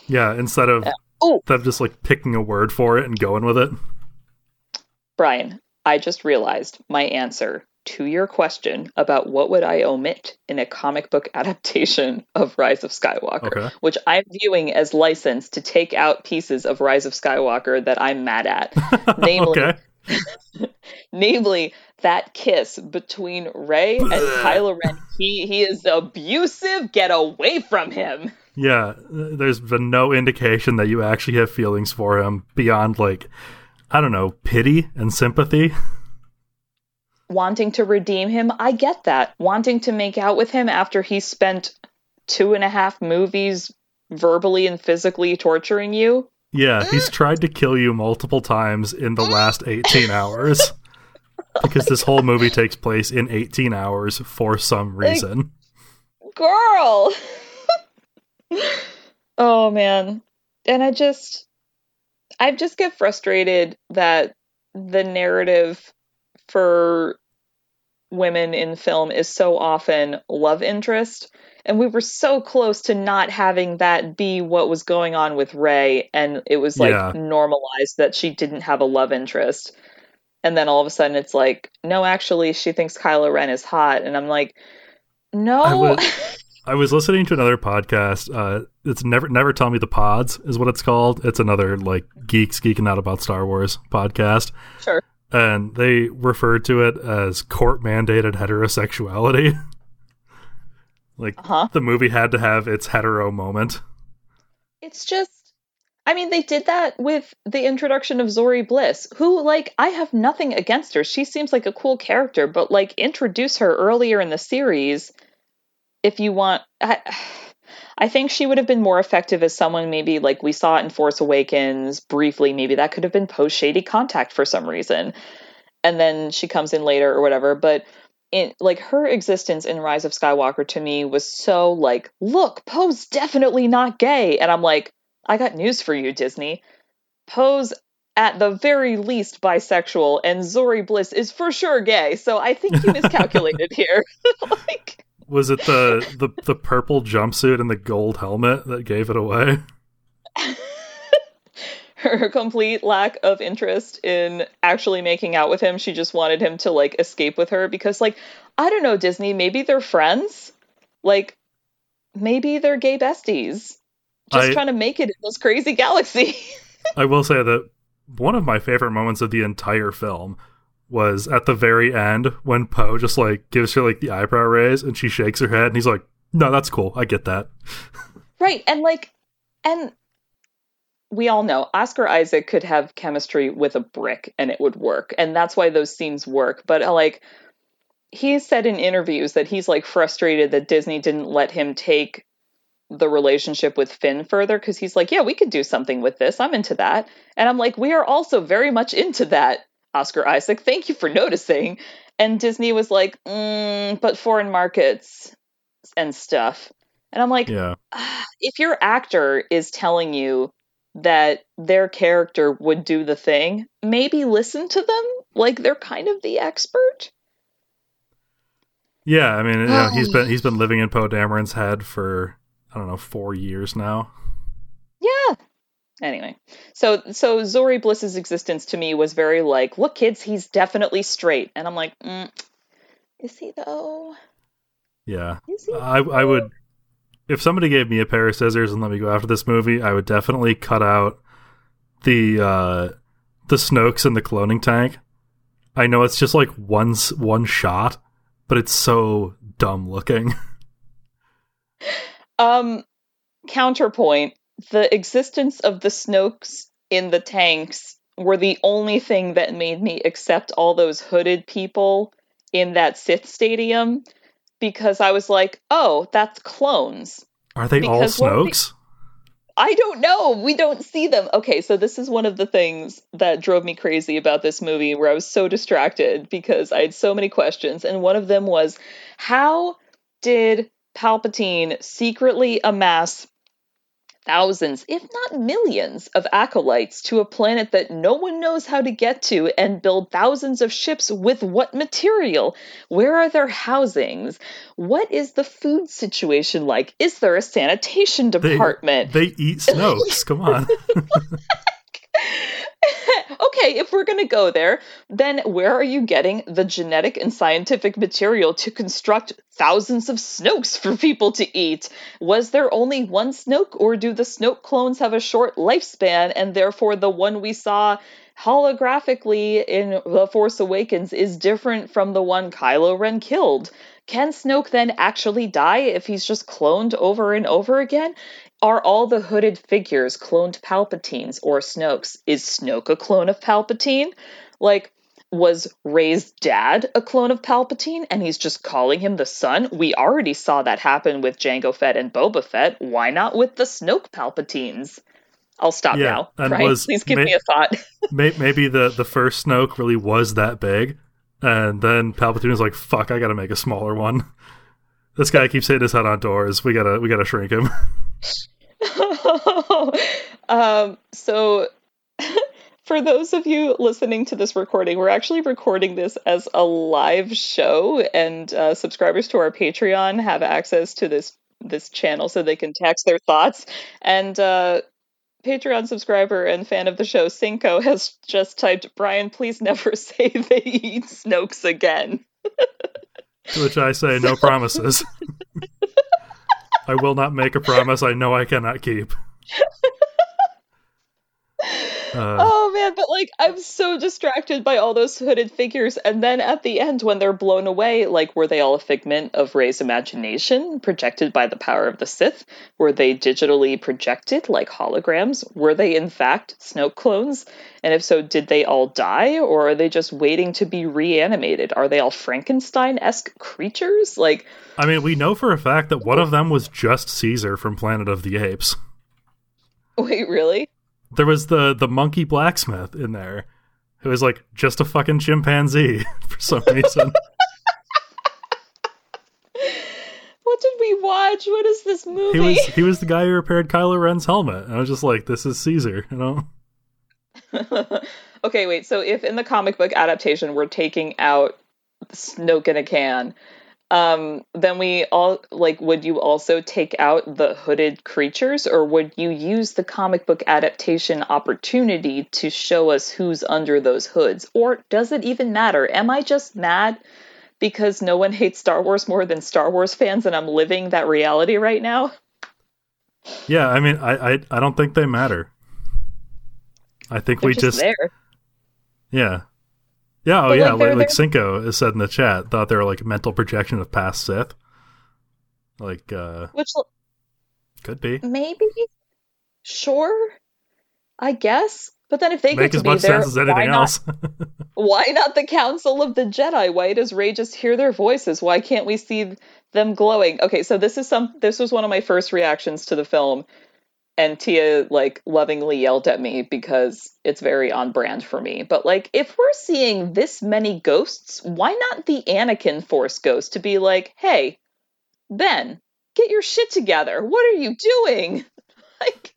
Yeah, instead of Yeah. Oh. just like picking a word for it and going with it. Brian, I just realized my answer to your question about what would I omit in a comic book adaptation of Rise of Skywalker, Okay. which I'm viewing as license to take out pieces of Rise of Skywalker that I'm mad at. Namely, okay. namely that kiss between Rey and Kylo Ren. He he is abusive. Get away from him. Yeah, there's been no indication that you actually have feelings for him beyond like I don't know, pity and sympathy. wanting to redeem him, I get that. Wanting to make out with him after he spent two and a half movies verbally and physically torturing you. Yeah, he's tried to kill you multiple times in the last 18 hours. Because this whole movie takes place in 18 hours for some reason. Girl! Oh man. And I just I just get frustrated that the narrative for women in film is so often love interest. And we were so close to not having that be what was going on with Rey. And it was like Yeah. normalized that she didn't have a love interest. And then all of a sudden it's like no actually she thinks Kylo Ren is hot. And I'm like no. I would- I was listening to another podcast. Uh, it's never never tell me the pods is what it's called. It's another like geeks geeking out about Star Wars podcast, sure and they referred to it as court mandated heterosexuality. like uh-huh the movie had to have its hetero moment. It's just I mean they did that with the introduction of Zorii Bliss, who like I have nothing against her. She seems like a cool character, but like introduce her earlier in the series if you want I, I think she would have been more effective as someone maybe like we saw it in Force Awakens briefly, maybe that could have been post shady contact for some reason. And then she comes in later or whatever, but in like her existence in Rise of Skywalker to me was so like, look, Poe's definitely not gay. And I'm like, I got news for you, Disney. Poe's at the very least bisexual, and Zorii Bliss is for sure gay. So I think you miscalculated here. like, Was it the, the the purple jumpsuit and the gold helmet that gave it away? her complete lack of interest in actually making out with him. She just wanted him to like escape with her because, like, I don't know, Disney. Maybe they're friends. Like, maybe they're gay besties. Just I- trying to make it in this crazy galaxy. I will say that one of my favorite moments of the entire film was at the very end when Poe just like gives her like the eyebrow raise and she shakes her head and he's like, "No, that's cool. I get that." Right. And like, and we all know Oscar Isaac could have chemistry with a brick and it would work. And that's why those scenes work. But uh, like, he's said in interviews that he's like frustrated that Disney didn't let him take the relationship with Finn further because he's like, yeah, we could do something with this. I'm into that. And I'm like, we are also very much into that, Oscar Isaac. Thank you for noticing. And Disney was like, mm, but foreign markets and stuff. And I'm like, Yeah. if your actor is telling you that their character would do the thing, maybe listen to them. Like they're kind of the expert. Yeah, I mean, you know, he's Oh. been he's been living in Poe Dameron's head for I don't know, 4 years now. Yeah. Anyway, so so Zorii Bliss's existence to me was very like, look, kids, he's definitely straight, and I'm like, mm, is he though? Yeah. He? I I would if somebody gave me a pair of scissors and let me go after this movie, I would definitely cut out the uh the Snokes in the cloning tank. I know it's just like one one shot, but it's so dumb looking. Um, counterpoint: the existence of the Snokes in the tanks were the only thing that made me accept all those hooded people in that Sith stadium because I was like, oh, that's clones. Are they all Because we- Snokes? I don't know. We don't see them. Okay, so this is one of the things that drove me crazy about this movie where I was so distracted because I had so many questions. And one of them was how did Palpatine secretly amass thousands, if not millions, of acolytes to a planet that no one knows how to get to and build thousands of ships with what material? Where are their housings? What is the food situation like? Is there a sanitation department? They, they eat Snokes. Come on. okay, if we're going to go there, then where are you getting the genetic and scientific material to construct thousands of Snokes for people to eat? Was there only one Snoke, or do the Snoke clones have a short lifespan, and therefore the one we saw holographically in The Force Awakens is different from the one Kylo Ren killed? Can Snoke then actually die if he's just cloned over and over again? Are all the hooded figures cloned Palpatines or Snokes? Is Snoke a clone of Palpatine? Like, was Rey's dad a clone of Palpatine and he's just calling him the son? We already saw that happen with Jango Fett and Boba Fett. Why not with the Snoke Palpatines? I'll stop Yeah, now. and Brian, was please give ma- me a thought. May- Maybe the, the first Snoke really was that big, and then Palpatine was like, "Fuck, I gotta make a smaller one." This guy keeps hitting his head on doors. We gotta we gotta shrink him. um, so, for those of you listening to this recording, we're actually recording this as a live show, and uh, subscribers to our Patreon have access to this this channel so they can text their thoughts. And uh, Patreon subscriber and fan of the show, Cinco, has just typed, "Brian, please never say they eat Snokes again." To which I say, no promises. I will not make a promise I know I cannot keep. Uh, oh man, but like I'm so distracted by all those hooded figures, and then at the end when they're blown away, like were they all a figment of Rey's imagination, projected by the power of the Sith? Were they digitally projected like holograms? Were they in fact Snoke clones? And if so, did they all die, or are they just waiting to be reanimated? Are they all Frankenstein-esque creatures? Like, I mean, we know for a fact that one of them was just Caesar from Planet of the Apes. wait, really? There was the the monkey blacksmith in there, who was like just a fucking chimpanzee for some reason. What did we watch? What is this movie? he was he was the guy who repaired Kylo Ren's helmet, and I was just like, this is Caesar, you know. okay, wait. So if in the comic book adaptation we're taking out Snoke in a can, um, then we all like would you also take out the hooded creatures, or would you use the comic book adaptation opportunity to show us who's under those hoods? Or does it even matter? Am I just mad because no one hates Star Wars more than Star Wars fans and I'm living that reality right now? Yeah, I mean, I I, I don't think they matter. I think They're we just just there. yeah. Yeah, oh But, yeah, like, they're like Cinco has said in the chat, thought they were like mental projection of past Sith. Like, uh, Which could be. maybe, sure, I guess. But then if they Make get to as be much there, sense as why anything not else. why not the Council of the Jedi? Why does Rey just hear their voices? Why can't we see them glowing? Okay, so this is some this was one of my first reactions to the film, and Tia like lovingly yelled at me because it's very on brand for me. But like if we're seeing this many ghosts, why not the Anakin Force ghost to be like, hey, Ben, get your shit together. What are you doing? like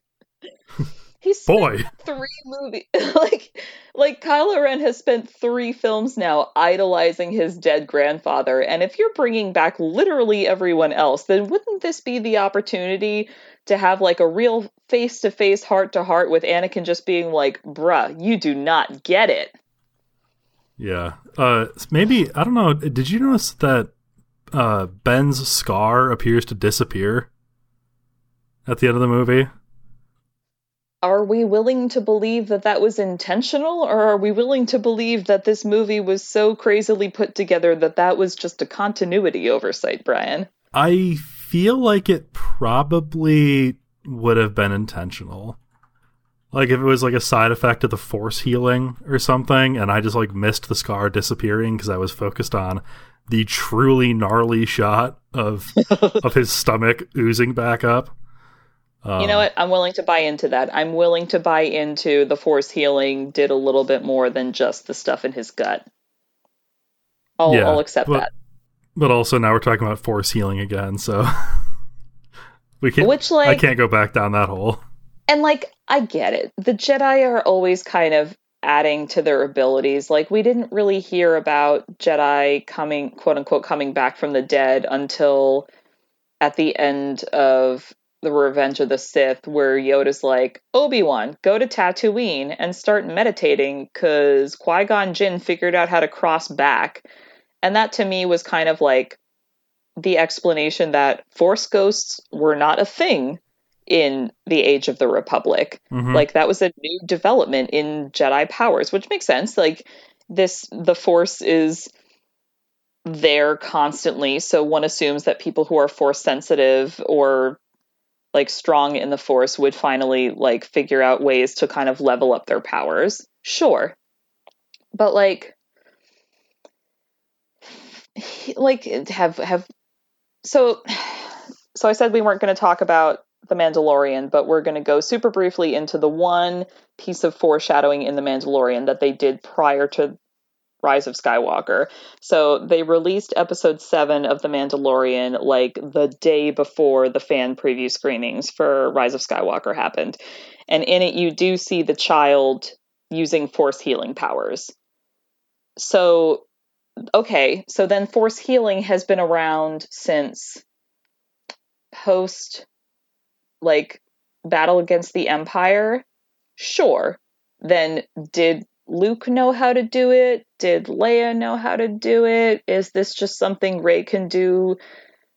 he's spent Boy, three movie like like Kylo Ren has spent three films now idolizing his dead grandfather and if you're bringing back literally everyone else then wouldn't this be the opportunity to have like a real face to face heart to heart with Anakin just being like bruh you do not get it yeah. Uh, maybe I don't know. Did you notice that uh, Ben's scar appears to disappear at the end of the movie? Are we willing to believe that that was intentional or are we willing to believe that this movie was so crazily put together that that was just a continuity oversight Brian I feel like it probably would have been intentional. Like if it was like a side effect of the force healing or something, and I just like missed the scar disappearing because I was focused on the truly gnarly shot of of his stomach oozing back up. Um, You know what? I'm willing to buy into that. I'm willing to buy into the force healing did a little bit more than just the stuff in his gut. I'll, Yeah, I'll accept but- that. But also now we're talking about force healing again, so we can't. Which, like I can't go back down that hole. and like, I get it. The Jedi are always kind of adding to their abilities. Like, we didn't really hear about Jedi coming, quote unquote, coming back from the dead until at the end of the Revenge of the Sith, where Yoda's like, Obi Wan, go to Tatooine and start meditating because Qui Gon Jinn figured out how to cross back. And that to me was kind of like the explanation that Force ghosts were not a thing in the Age of the Republic. Mhm. Like that was a new development in Jedi powers, which makes sense. Like this, the Force is there constantly, so one assumes that people who are Force sensitive or like strong in the Force would finally like figure out ways to kind of level up their powers. Sure, but like, like have have so so I said we weren't going to talk about the Mandalorian, but we're going to go super briefly into the one piece of foreshadowing in the Mandalorian that they did prior to Rise of Skywalker. So they released episode 7 of The Mandalorian like the day before the fan preview screenings for Rise of Skywalker happened. And in it you do see the child using force healing powers. So okay, so then force healing has been around since post like battle against the empire sure then did luke know how to do it did leia know how to do it is this just something rey can do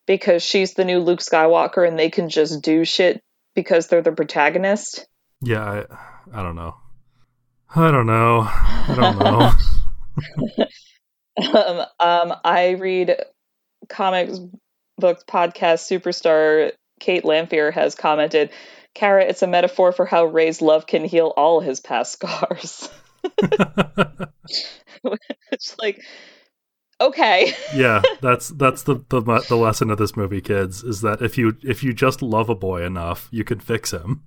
because she's the new luke skywalker and they can just do shit because they're the protagonist Yeah, I, I don't know. I don't know. I don't know. um, um, I read comics books podcast superstar Kate Lamphere has commented, Kara, it's a metaphor for how Rey's love can heal all his past scars. it's like, okay. yeah, that's that's the, the the lesson of this movie, kids, is that if you if you just love a boy enough, you can fix him.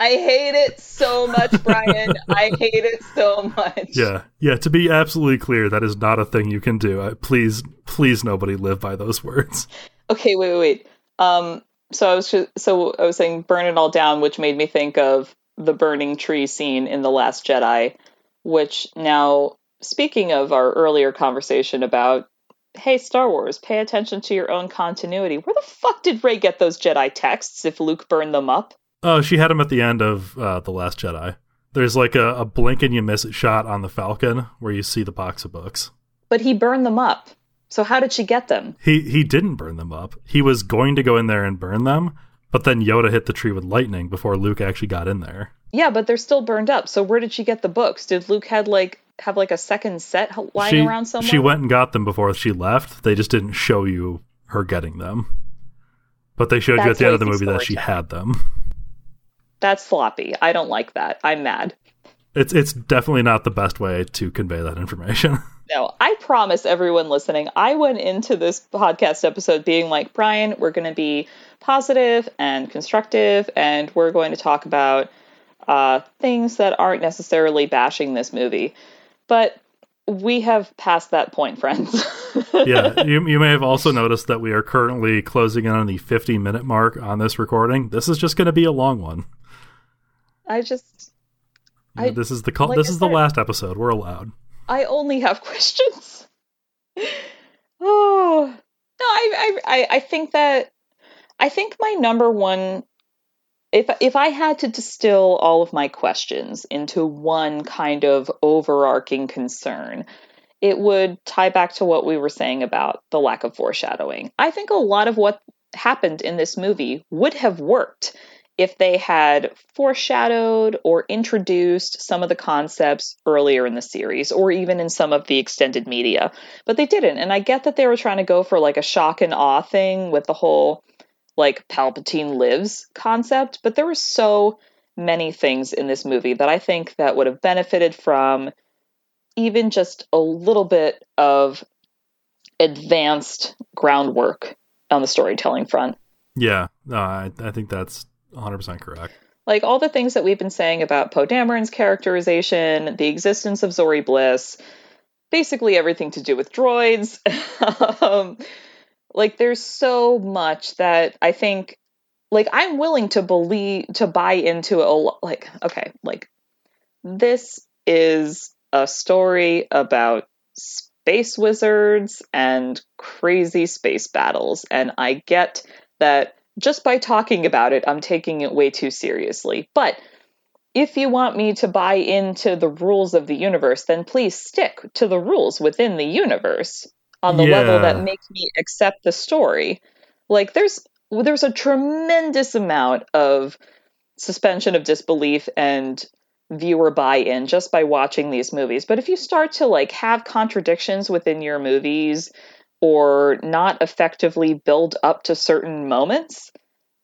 I hate it so much, Brian. I hate it so much. Yeah, yeah. To be absolutely clear, that is not a thing you can do. I, please, please, nobody live by those words. Okay, wait, wait, wait. Um, so I was just, so I was saying burn it all down, which made me think of the burning tree scene in the Last Jedi. Which now, speaking of our earlier conversation about, hey, Star Wars, pay attention to your own continuity. Where the fuck did Rey get those Jedi texts if Luke burned them up? Oh, she had them at the end of uh, the Last Jedi. There's like a, a blink and you miss it shot on the Falcon where you see the box of books. But he burned them up. So how did she get them? He he didn't burn them up. He was going to go in there and burn them, but then Yoda hit the tree with lightning before Luke actually got in there. Yeah, but they're still burned up. So where did she get the books? Did Luke had like have like a second set lying she, around somewhere? She went and got them before she left. They just didn't show you her getting them. But they showed you at the end of the movie that she had them. That's sloppy. I don't like that. I'm mad. It's it's definitely not the best way to convey that information. No, I promise everyone listening, I went into this podcast episode being like, Brian, we're going to be positive and constructive, and we're going to talk about uh, things that aren't necessarily bashing this movie. But we have passed that point, friends. yeah, you you may have also noticed that we are currently closing in on the 50 minute mark on this recording. This is just going to be a long one. I just, I- this is the call, like this I is the last episode. We're allowed. I only have questions. oh no, I, I I I think that I think my number one if if I had to distill all of my questions into one kind of overarching concern, it would tie back to what we were saying about the lack of foreshadowing. I think a lot of what happened in this movie would have worked if they had foreshadowed or introduced some of the concepts earlier in the series or even in some of the extended media. But they didn't. And I get that they were trying to go for like a shock and awe thing with the whole like Palpatine lives concept, but there were so many things in this movie that I think that would have benefited from even just a little bit of advanced groundwork on the storytelling front. Yeah, no, I, I think that's 100% correct. Like all the things that we've been saying about Poe Dameron's characterization, the existence of Zorii Bliss, basically everything to do with droids. um, like there's so much that I think like I'm willing to believe to buy into a like okay, like this is a story about space wizards and crazy space battles and I get that just by talking about it, I'm taking it way too seriously. But if you want me to buy into the rules of the universe, then please stick to the rules within the universe on the yeah. level that makes me accept the story. Like there's there's a tremendous amount of suspension of disbelief and viewer buy-in just by watching these movies. But if you start to like have contradictions within your movies or not effectively build up to certain moments,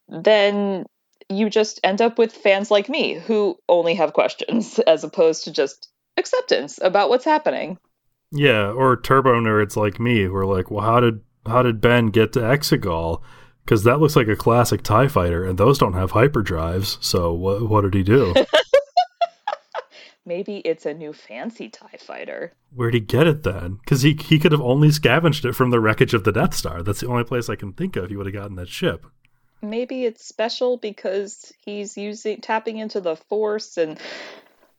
then you just end up with fans like me who only have questions as opposed to just acceptance about what's happening. Yeah, or turbo nerds like me who are like, "Well, how did how did Ben get to Exegol? Because that looks like a classic Tie Fighter, and those don't have hyperdrives. So what what did he do?" Maybe it's a new fancy TIE fighter. Where'd he get it then? Because he, he could have only scavenged it from the wreckage of the Death Star. That's the only place I can think of he would have gotten that ship. Maybe it's special because he's using tapping into the Force and.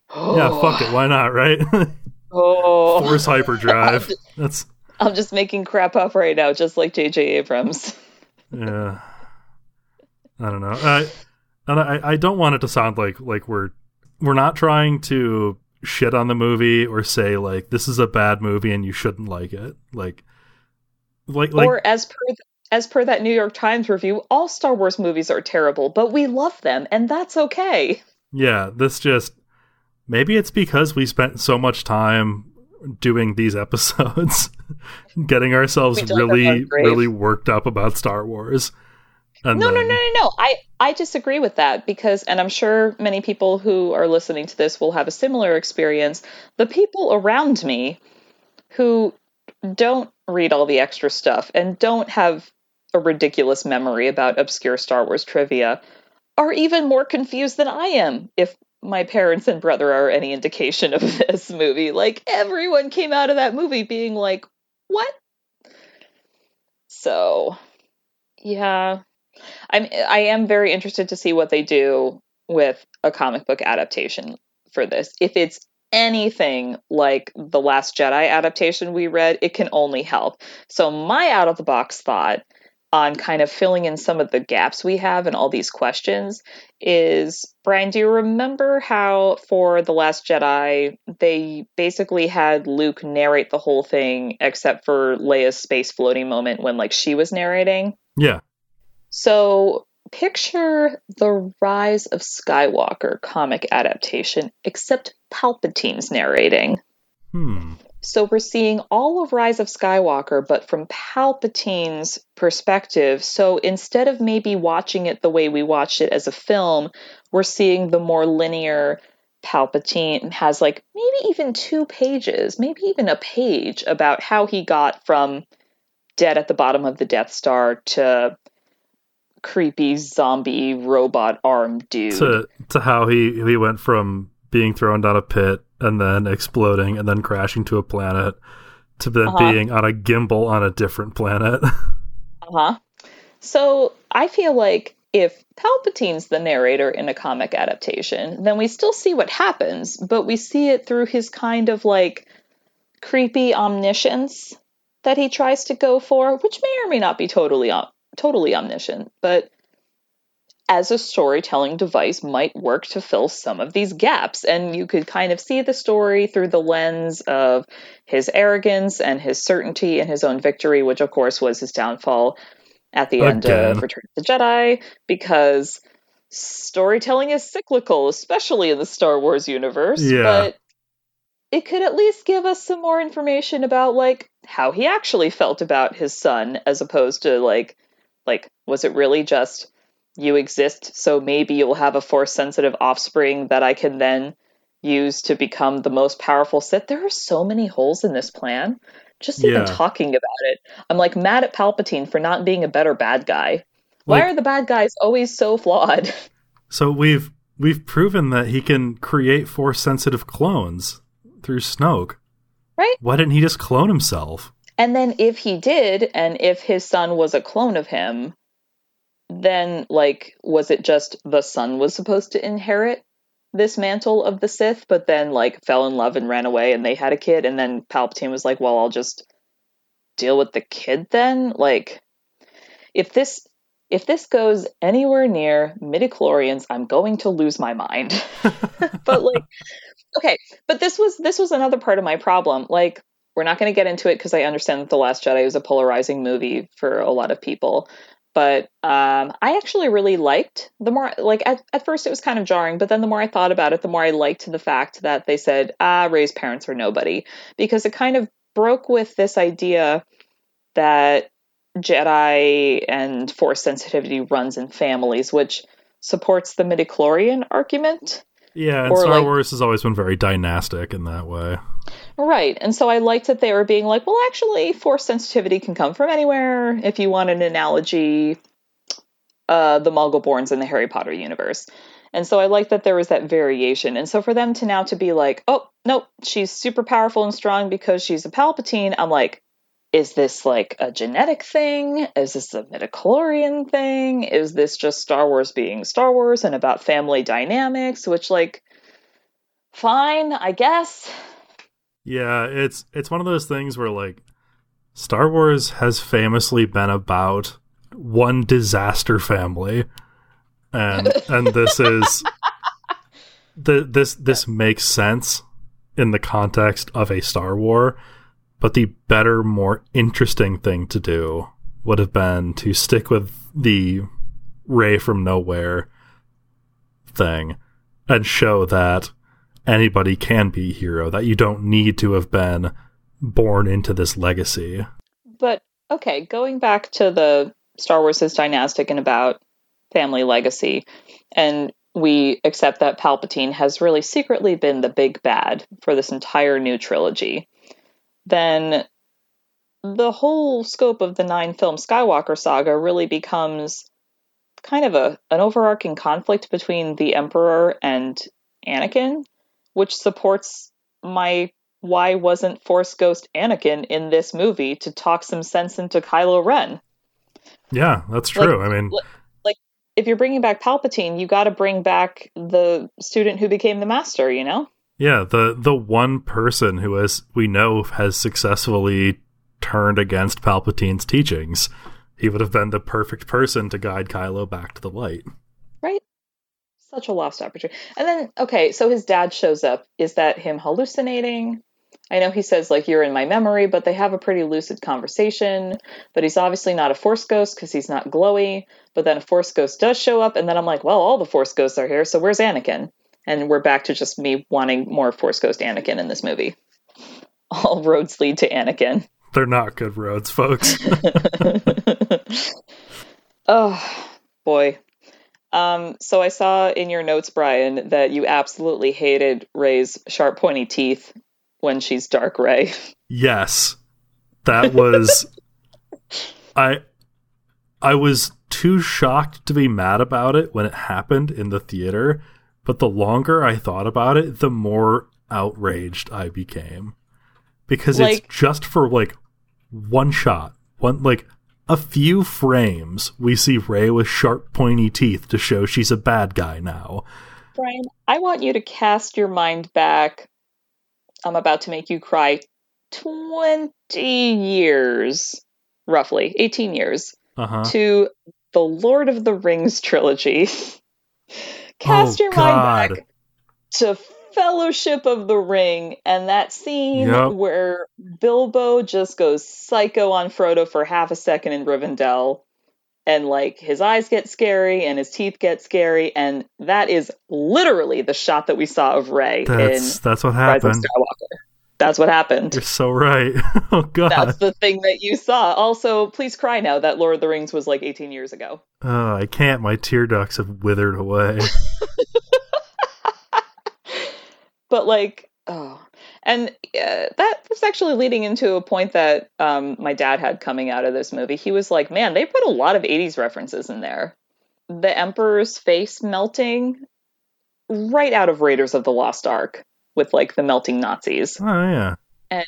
Oh. Yeah, fuck it. Why not, right? oh. Force hyperdrive. Just, That's. I'm just making crap up right now, just like J.J. Abrams. yeah. I don't know. I, and I, I don't want it to sound like like we're we're not trying to shit on the movie or say like this is a bad movie and you shouldn't like it. Like like, like or as per as per that New York Times review, all Star Wars movies are terrible, but we love them and that's okay. Yeah, this just maybe it's because we spent so much time doing these episodes getting ourselves really really worked up about Star Wars and no, then... no, no, no, no. I I disagree with that because, and I'm sure many people who are listening to this will have a similar experience. The people around me who don't read all the extra stuff and don't have a ridiculous memory about obscure Star Wars trivia are even more confused than I am. If my parents and brother are any indication of this movie, like everyone came out of that movie being like, "What?" So, yeah, I'm I am very interested to see what they do with a comic book adaptation for this. If it's anything like the Last Jedi adaptation we read, it can only help. So my out of the box thought on kind of filling in some of the gaps we have and all these questions is Brian, do you remember how for The Last Jedi they basically had Luke narrate the whole thing except for Leia's space floating moment when like she was narrating? Yeah. So picture the Rise of Skywalker comic adaptation, except Palpatine's narrating. Hmm. So we're seeing all of Rise of Skywalker, but from Palpatine's perspective. So instead of maybe watching it the way we watched it as a film, we're seeing the more linear Palpatine has like maybe even two pages, maybe even a page about how he got from dead at the bottom of the Death Star to creepy zombie robot arm dude. To to how he he went from being thrown down a pit and then exploding and then crashing to a planet to then uh-huh. being on a gimbal on a different planet. uh-huh. So I feel like if Palpatine's the narrator in a comic adaptation, then we still see what happens, but we see it through his kind of like creepy omniscience that he tries to go for, which may or may not be totally totally omniscient, but as a storytelling device might work to fill some of these gaps. And you could kind of see the story through the lens of his arrogance and his certainty in his own victory, which of course was his downfall at the Again. end of Return of the Jedi, because storytelling is cyclical, especially in the Star Wars universe. Yeah. But it could at least give us some more information about like how he actually felt about his son as opposed to like like, was it really just you exist, so maybe you'll have a force sensitive offspring that I can then use to become the most powerful Sith? There are so many holes in this plan. Just even yeah. talking about it, I'm like mad at Palpatine for not being a better bad guy. Why like, are the bad guys always so flawed? So we've we've proven that he can create force sensitive clones through Snoke. Right. Why didn't he just clone himself? And then if he did, and if his son was a clone of him, then like was it just the son was supposed to inherit this mantle of the Sith, but then like fell in love and ran away and they had a kid, and then Palpatine was like, Well, I'll just deal with the kid then? Like if this if this goes anywhere near midichlorians, I'm going to lose my mind. but like okay, but this was this was another part of my problem. Like we're not going to get into it because I understand that The Last Jedi is a polarizing movie for a lot of people. But um, I actually really liked the more like at, at first it was kind of jarring, but then the more I thought about it, the more I liked the fact that they said, ah, Rey's parents are nobody. Because it kind of broke with this idea that Jedi and Force sensitivity runs in families, which supports the midichlorian argument. Yeah, and Star like- Wars has always been very dynastic in that way. Right. And so I liked that they were being like, well, actually, force sensitivity can come from anywhere. If you want an analogy, uh, the Muggleborns in the Harry Potter universe. And so I like that there was that variation. And so for them to now to be like, oh, nope, she's super powerful and strong because she's a Palpatine, I'm like, is this like a genetic thing? Is this a midichlorian thing? Is this just Star Wars being Star Wars and about family dynamics? Which, like, fine, I guess. Yeah, it's it's one of those things where like Star Wars has famously been about one disaster family. And and this is the this this makes sense in the context of a Star War, but the better, more interesting thing to do would have been to stick with the Rey from nowhere thing and show that anybody can be a hero, that you don't need to have been born into this legacy. But okay, going back to the Star Wars is dynastic and about family legacy, and we accept that Palpatine has really secretly been the big bad for this entire new trilogy, then the whole scope of the nine film Skywalker saga really becomes kind of a an overarching conflict between the Emperor and Anakin, which supports my why wasn't Force Ghost Anakin in this movie to talk some sense into Kylo Ren? Yeah, that's true. I mean, Like, if you're bringing back Palpatine, you got to bring back the student who became the master, you know? yeah, the the one person who has we know has successfully turned against Palpatine's teachings, he would have been the perfect person to guide Kylo back to the light. Such a lost opportunity. And then, okay, so his dad shows up. Is that him hallucinating? I know he says, like, you're in my memory, but they have a pretty lucid conversation. But he's obviously not a Force ghost because he's not glowy. But then a Force ghost does show up, and then I'm like, well, all the Force ghosts are here, so where's Anakin? And we're back to just me wanting more Force Ghost Anakin in this movie. All roads lead to Anakin. They're not good roads, folks. oh boy. Um, so I saw in your notes, Brian, that you absolutely hated Rey's sharp, pointy teeth when she's Dark Rey. yes. That was I I was too shocked to be mad about it when it happened in the theater, but the longer I thought about it, the more outraged I became. Because Like- it's just for like one shot, one like a few frames, we see Rey with sharp pointy teeth to show she's a bad guy now. Brian, I want you to cast your mind back. I'm about to make you cry 20 years, roughly, 18 years, Uh-huh. to the Lord of the Rings trilogy. cast Oh, your God. mind back to Fellowship of the Ring and that scene Yep. where Bilbo just goes psycho on Frodo for half a second in Rivendell. And like his eyes get scary and his teeth get scary, and that is literally the shot that we saw of Rey That's in that's what Rise of happened. Skywalker. That's what happened. You're so right. oh god. That's the thing that you saw. Also, please cry now that Lord of the Rings was like 18 years ago. Oh, I can't. My tear ducts have withered away. but like oh and uh, that was actually leading into a point that um, my dad had coming out of this movie he was like man they put a lot of 80s references in there the Emperor's face melting right out of Raiders of the Lost Ark with like the melting Nazis. Oh yeah. And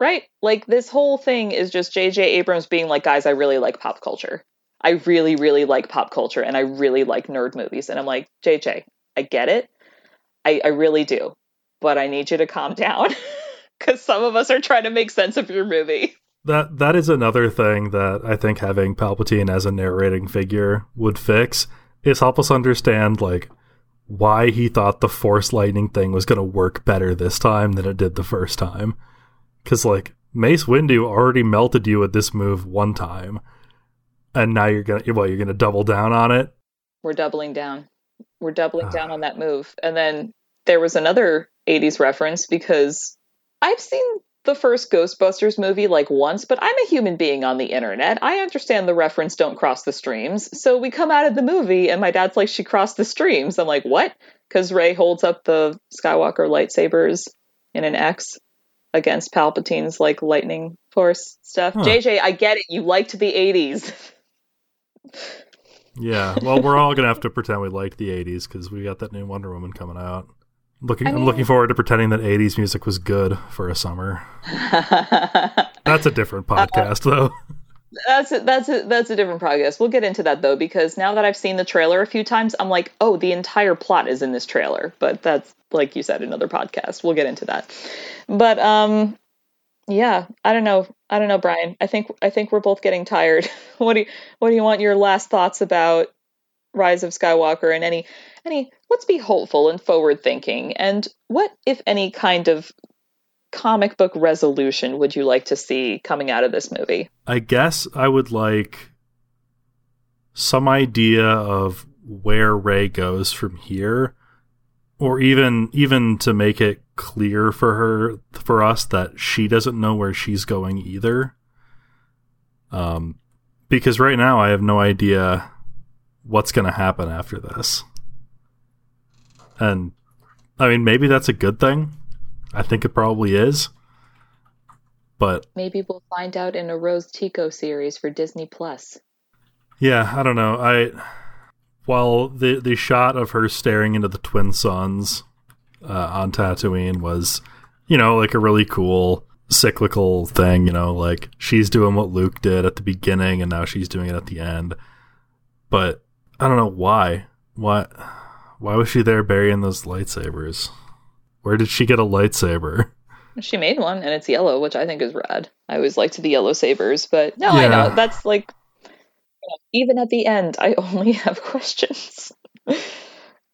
right? Like this whole thing is just J.J. Abrams being like, guys, I really like pop culture. I really, really like pop culture and I really like nerd movies. And I'm like, JJ, I get it. I, I really do. But I need you to calm down because some of us are trying to make sense of your movie. That that is another thing that I think having Palpatine as a narrating figure would fix is help us understand like why he thought the Force lightning thing was going to work better this time than it did the first time. Because like Mace Windu already melted you with this move one time, and now you're gonna well you're gonna double down on it. We're doubling down. We're doubling ah. down on that move. And then there was another 80s reference because I've seen the first Ghostbusters movie like once, but I'm a human being on the internet. I understand the reference don't cross the streams. So we come out of the movie and my dad's like, she crossed the streams. I'm like, what? Because Rey holds up the Skywalker lightsabers in an X against Palpatine's like lightning force stuff. Huh. JJ, I get it. You liked the 80s. Yeah, well, we're all gonna have to pretend we liked the '80s because we got that new Wonder Woman coming out. Looking, I I'm mean- looking forward to pretending that '80s music was good for a summer. That's a different podcast, though. That's a, that's a, that's a different progress. We'll get into that though because now that I've seen the trailer a few times, I'm like, oh, the entire plot is in this trailer. But that's like you said, another podcast. We'll get into that. But um, yeah, I don't know. I don't know, Brian. I think I think we're both getting tired. what do you what do you want your last thoughts about Rise of Skywalker and any any let's be hopeful and forward thinking and what if any kind of comic book resolution would you like to see coming out of this movie? I guess I would like some idea of where Rey goes from here, or even even to make it clear for her for us that she doesn't know where she's going either. Um, because right now I have no idea what's going to happen after this, and I mean maybe that's a good thing. I think it probably is, but Maybe we'll find out in a Rose Tico series for Disney Plus. Yeah, I don't know. I while the the shot of her staring into the twin suns uh, on Tatooine was, you know, like a really cool cyclical thing. You know, like she's doing what Luke did at the beginning, and now she's doing it at the end. But I don't know why. Why? Why was she there burying those lightsabers? Where did she get a lightsaber? She made one, and it's yellow, which I think is rad. I always liked the yellow sabers, but no, I know that's like even at the end, I only have questions.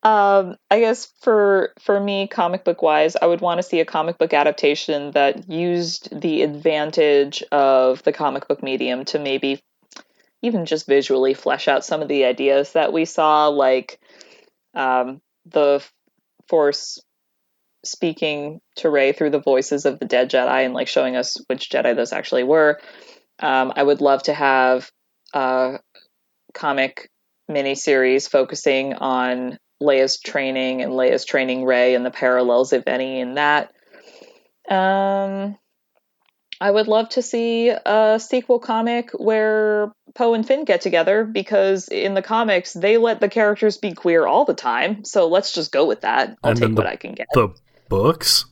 um, I guess for for me, comic book wise, I would want to see a comic book adaptation that used the advantage of the comic book medium to maybe even just visually flesh out some of the ideas that we saw, like um, the Force speaking to Rey through the voices of the dead Jedi and like showing us which Jedi those actually were. Um, I would love to have a comic miniseries focusing on Leia's training and Leia's training Rey and the parallels, if any, in that. Um, I would love to see a sequel comic where Poe and Finn get together because in the comics they let the characters be queer all the time. So let's just go with that. I'll And take the- what I can get. the books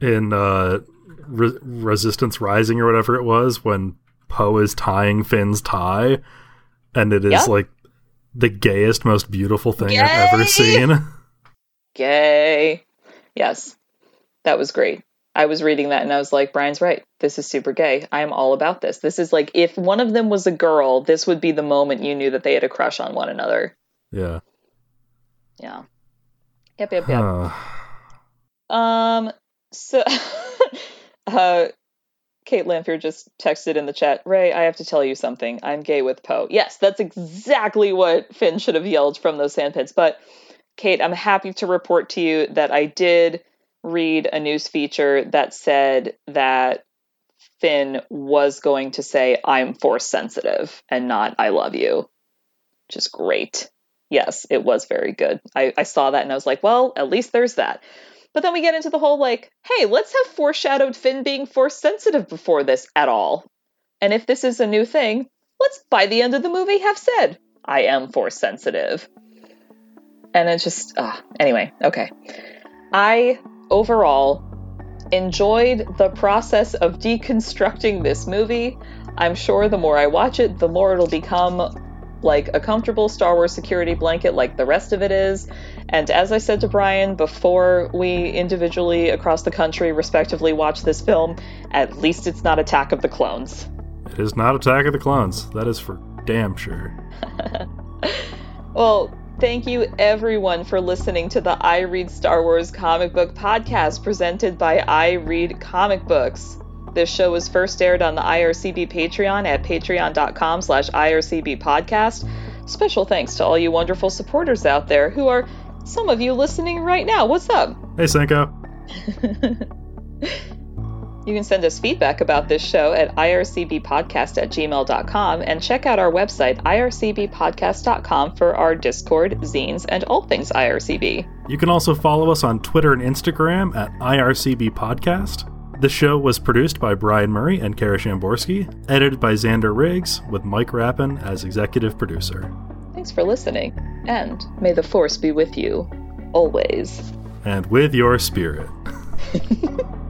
in uh, Re- Resistance Rising or whatever it was when Poe is tying Finn's tie, and it is Yeah. like the gayest, most beautiful thing I've ever seen. Gay. Yes. That was great. I was reading that and I was like, Brian's right. This is super gay. I am all about this. This is like, if one of them was a girl, this would be the moment you knew that they had a crush on one another. yeah. Yeah. Yep, yep, yep. Huh. Um, so, uh, Kate Lamphere just texted in the chat, Rey, I have to tell you something. I'm gay with Poe. Yes, that's exactly what Finn should have yelled from those sandpits. But, Kate, I'm happy to report to you that I did read a news feature that said that Finn was going to say, I'm force sensitive and not, I love you, which is great. Yes, it was very good. I, I saw that and I was like, well, at least there's that. But then we get into the whole like, hey, let's have foreshadowed Finn being force sensitive before this at all. And if this is a new thing, let's by the end of the movie have said, I am force sensitive. And it's just, uh, anyway, okay. I overall enjoyed the process of deconstructing this movie. I'm sure the more I watch it, the more it'll become like a comfortable Star Wars security blanket, like the rest of it is. And as I said to Brian before we individually across the country, respectively, watch this film, at least it's not Attack of the Clones. It is not Attack of the Clones. That is for damn sure. well, thank you everyone for listening to the I Read Star Wars comic book podcast presented by I Read Comic Books. This show was first aired on the IRCB Patreon at patreon.com slash IRCB podcast. Special thanks to all you wonderful supporters out there who are some of you listening right now. What's up? Hey, Senko. You can send us feedback about this show at ircbpodcast at gmail.com and check out our website, ircbpodcast.com, for our Discord, zines, and all things IRCB. You can also follow us on Twitter and Instagram at ircbpodcast. The show was produced by Brian Murray and Kara Shamborsky, edited by Xander Riggs, with Mike Rappin as executive producer. Thanks for listening, and may the Force be with you, always. And with your spirit.